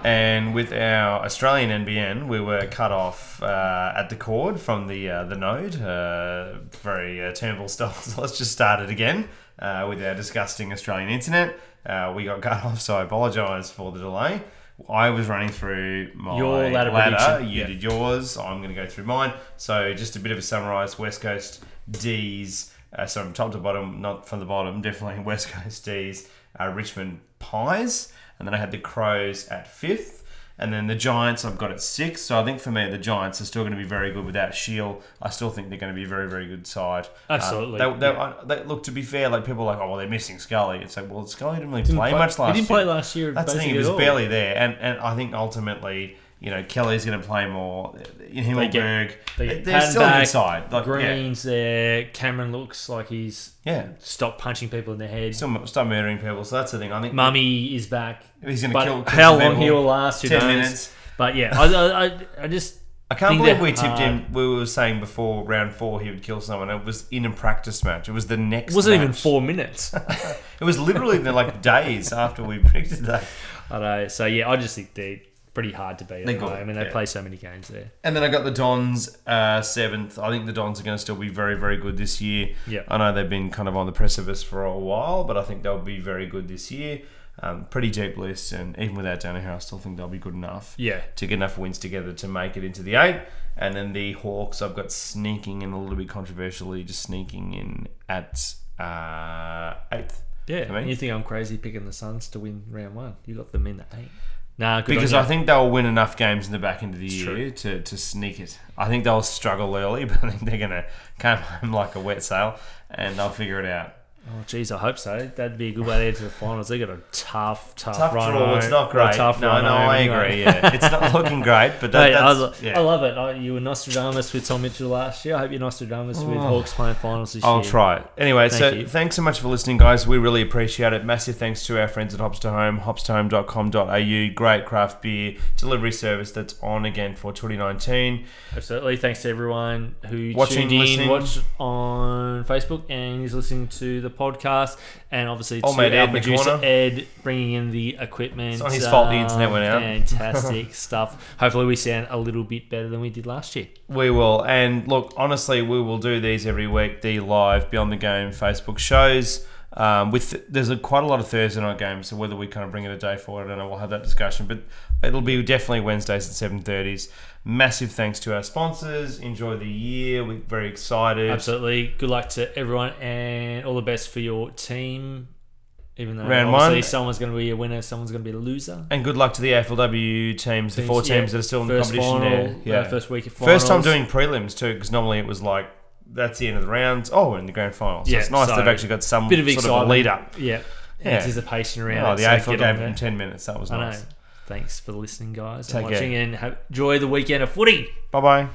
[SPEAKER 1] And with our Australian NBN, we were cut off uh, at the cord from the uh, the node. Uh, very uh, Turnbull style. So let's just start it again uh, with our disgusting Australian internet. Uh, we got cut off, so I apologise for the delay. I was running through my
[SPEAKER 2] Your ladder prediction,
[SPEAKER 1] You
[SPEAKER 2] yeah.
[SPEAKER 1] did yours. I'm going to go through mine. So just a bit of a summarise. West Coast D's. Uh, so from top to bottom, not from the bottom, definitely West Coast D's. Uh, Richmond Pies. And then I had the Crows at fifth. And then the Giants I've got at six. So I think for me, the Giants are still going to be very good without Shiel. I still think they're going to be a very, very good side. Uh,
[SPEAKER 2] Absolutely,
[SPEAKER 1] they, they, I- they- look, to be fair, like people are like, oh, well, they're missing Scully. It's like, well, Scully didn't really play, much last
[SPEAKER 2] he didn't
[SPEAKER 1] year.
[SPEAKER 2] play last year.
[SPEAKER 1] That's the thing; he was
[SPEAKER 2] all.
[SPEAKER 1] barely there, and and I think ultimately, you know, Kelly's going to play more. Himmelberg,
[SPEAKER 2] They
[SPEAKER 1] they
[SPEAKER 2] get
[SPEAKER 1] they're
[SPEAKER 2] Patton
[SPEAKER 1] still
[SPEAKER 2] back,
[SPEAKER 1] good side. Like, yeah,
[SPEAKER 2] Greene's there. Cameron looks like he's
[SPEAKER 1] yeah,
[SPEAKER 2] stopped punching people in the head.
[SPEAKER 1] still start murdering people. So that's the thing. I think
[SPEAKER 2] Mummy is back.
[SPEAKER 1] he's going to
[SPEAKER 2] But
[SPEAKER 1] kill. kill
[SPEAKER 2] how long he will last, who
[SPEAKER 1] 10
[SPEAKER 2] knows?
[SPEAKER 1] minutes.
[SPEAKER 2] But yeah, I, I, I, just
[SPEAKER 1] I can't believe we tipped
[SPEAKER 2] hard.
[SPEAKER 1] him. We were saying before round four he would kill someone. It was in a practice match. It was the next.
[SPEAKER 2] It wasn't even four minutes.
[SPEAKER 1] It was literally the, like days after we predicted that.
[SPEAKER 2] I know. So yeah, I just think they're pretty hard to beat at
[SPEAKER 1] They're good,
[SPEAKER 2] home, and they
[SPEAKER 1] yeah.
[SPEAKER 2] play so many games there.
[SPEAKER 1] And then I got the Dons uh, seventh. I think the Dons are going to still be very, very good this year.
[SPEAKER 2] Yeah.
[SPEAKER 1] I know they've been kind of on the precipice for a while, but I think they'll be very good this year. Um, pretty deep list, and even without Daniher, I still think they'll be good enough
[SPEAKER 2] Yeah.
[SPEAKER 1] to get enough wins together to make it into the eight. And then the Hawks, I've got sneaking in a little bit controversially, just sneaking in at uh, eighth.
[SPEAKER 2] Yeah.
[SPEAKER 1] For me.
[SPEAKER 2] You think I'm crazy picking the Suns to win round one? You got them in the eight. Nah,
[SPEAKER 1] Because I think they'll win enough games in the back end of the
[SPEAKER 2] It's
[SPEAKER 1] year to, to sneak it. I think they'll struggle early, but I think they're going to come home like a wet sail and they'll figure it out.
[SPEAKER 2] Oh, geez, I hope so. That'd be a good way to enter the finals. They got a tough, tough,
[SPEAKER 1] Tough
[SPEAKER 2] run
[SPEAKER 1] draw, it's not great.
[SPEAKER 2] Tough
[SPEAKER 1] no, no, I agree. Yeah, it's not looking great, but that,
[SPEAKER 2] Hey, I, lo-
[SPEAKER 1] yeah.
[SPEAKER 2] I love it. I, you were Nostradamus with Tom Mitchell last year. I hope you're Nostradamus with
[SPEAKER 1] Oh.
[SPEAKER 2] Hawks playing finals this year.
[SPEAKER 1] I'll try it. Anyway,
[SPEAKER 2] Thank
[SPEAKER 1] so
[SPEAKER 2] you.
[SPEAKER 1] thanks so much for listening, guys. We really appreciate it. Massive thanks to our friends at Hops to Home, hopstohome.com.au. Great craft beer delivery service that's on again for 2019.
[SPEAKER 2] Absolutely. Thanks to everyone who
[SPEAKER 1] Watching,
[SPEAKER 2] tuned in, watched on Facebook, and is listening to the podcast. And obviously,
[SPEAKER 1] Old
[SPEAKER 2] to
[SPEAKER 1] mate Ed
[SPEAKER 2] our
[SPEAKER 1] in the
[SPEAKER 2] producer
[SPEAKER 1] corner.
[SPEAKER 2] Ed bringing in the equipment.
[SPEAKER 1] It's not his fault the internet went out.
[SPEAKER 2] Fantastic stuff. Hopefully, we sound a little bit better than we did last year.
[SPEAKER 1] We will. And look, honestly, we will do these every week. The live Beyond the Game Facebook shows. Um, with there's a, quite a lot of Thursday night games, so whether we kind of bring it a day forward, I don't know. We'll have that discussion, but it'll be definitely Wednesdays at seven thirties. Massive thanks to our sponsors. Enjoy the year. We're very excited.
[SPEAKER 2] Absolutely. Good luck to everyone, and all the best for your team. Even though
[SPEAKER 1] Round
[SPEAKER 2] obviously
[SPEAKER 1] one.
[SPEAKER 2] someone's going to be a winner, someone's going to be a loser.
[SPEAKER 1] And good luck to the AFLW teams, the four
[SPEAKER 2] yeah.
[SPEAKER 1] teams that are still in the
[SPEAKER 2] First
[SPEAKER 1] competition.
[SPEAKER 2] final,
[SPEAKER 1] there. Yeah,
[SPEAKER 2] uh, first week of finals.
[SPEAKER 1] First time doing prelims too, because normally it was like that's the end of the round. Oh, we're in the grand final. So
[SPEAKER 2] Yeah,
[SPEAKER 1] it's nice
[SPEAKER 2] so
[SPEAKER 1] they've actually got some
[SPEAKER 2] bit of
[SPEAKER 1] sort
[SPEAKER 2] excitement.
[SPEAKER 1] of a lead up.
[SPEAKER 2] Yeah.
[SPEAKER 1] Yeah.
[SPEAKER 2] Anticipation around
[SPEAKER 1] Oh,
[SPEAKER 2] it.
[SPEAKER 1] the
[SPEAKER 2] so
[SPEAKER 1] AFL
[SPEAKER 2] get on
[SPEAKER 1] gave
[SPEAKER 2] there.
[SPEAKER 1] them ten minutes. That was
[SPEAKER 2] I know. Thanks for listening, guys,
[SPEAKER 1] Take
[SPEAKER 2] and
[SPEAKER 1] care.
[SPEAKER 2] watching, and have, enjoy the weekend of footy.
[SPEAKER 1] Bye bye.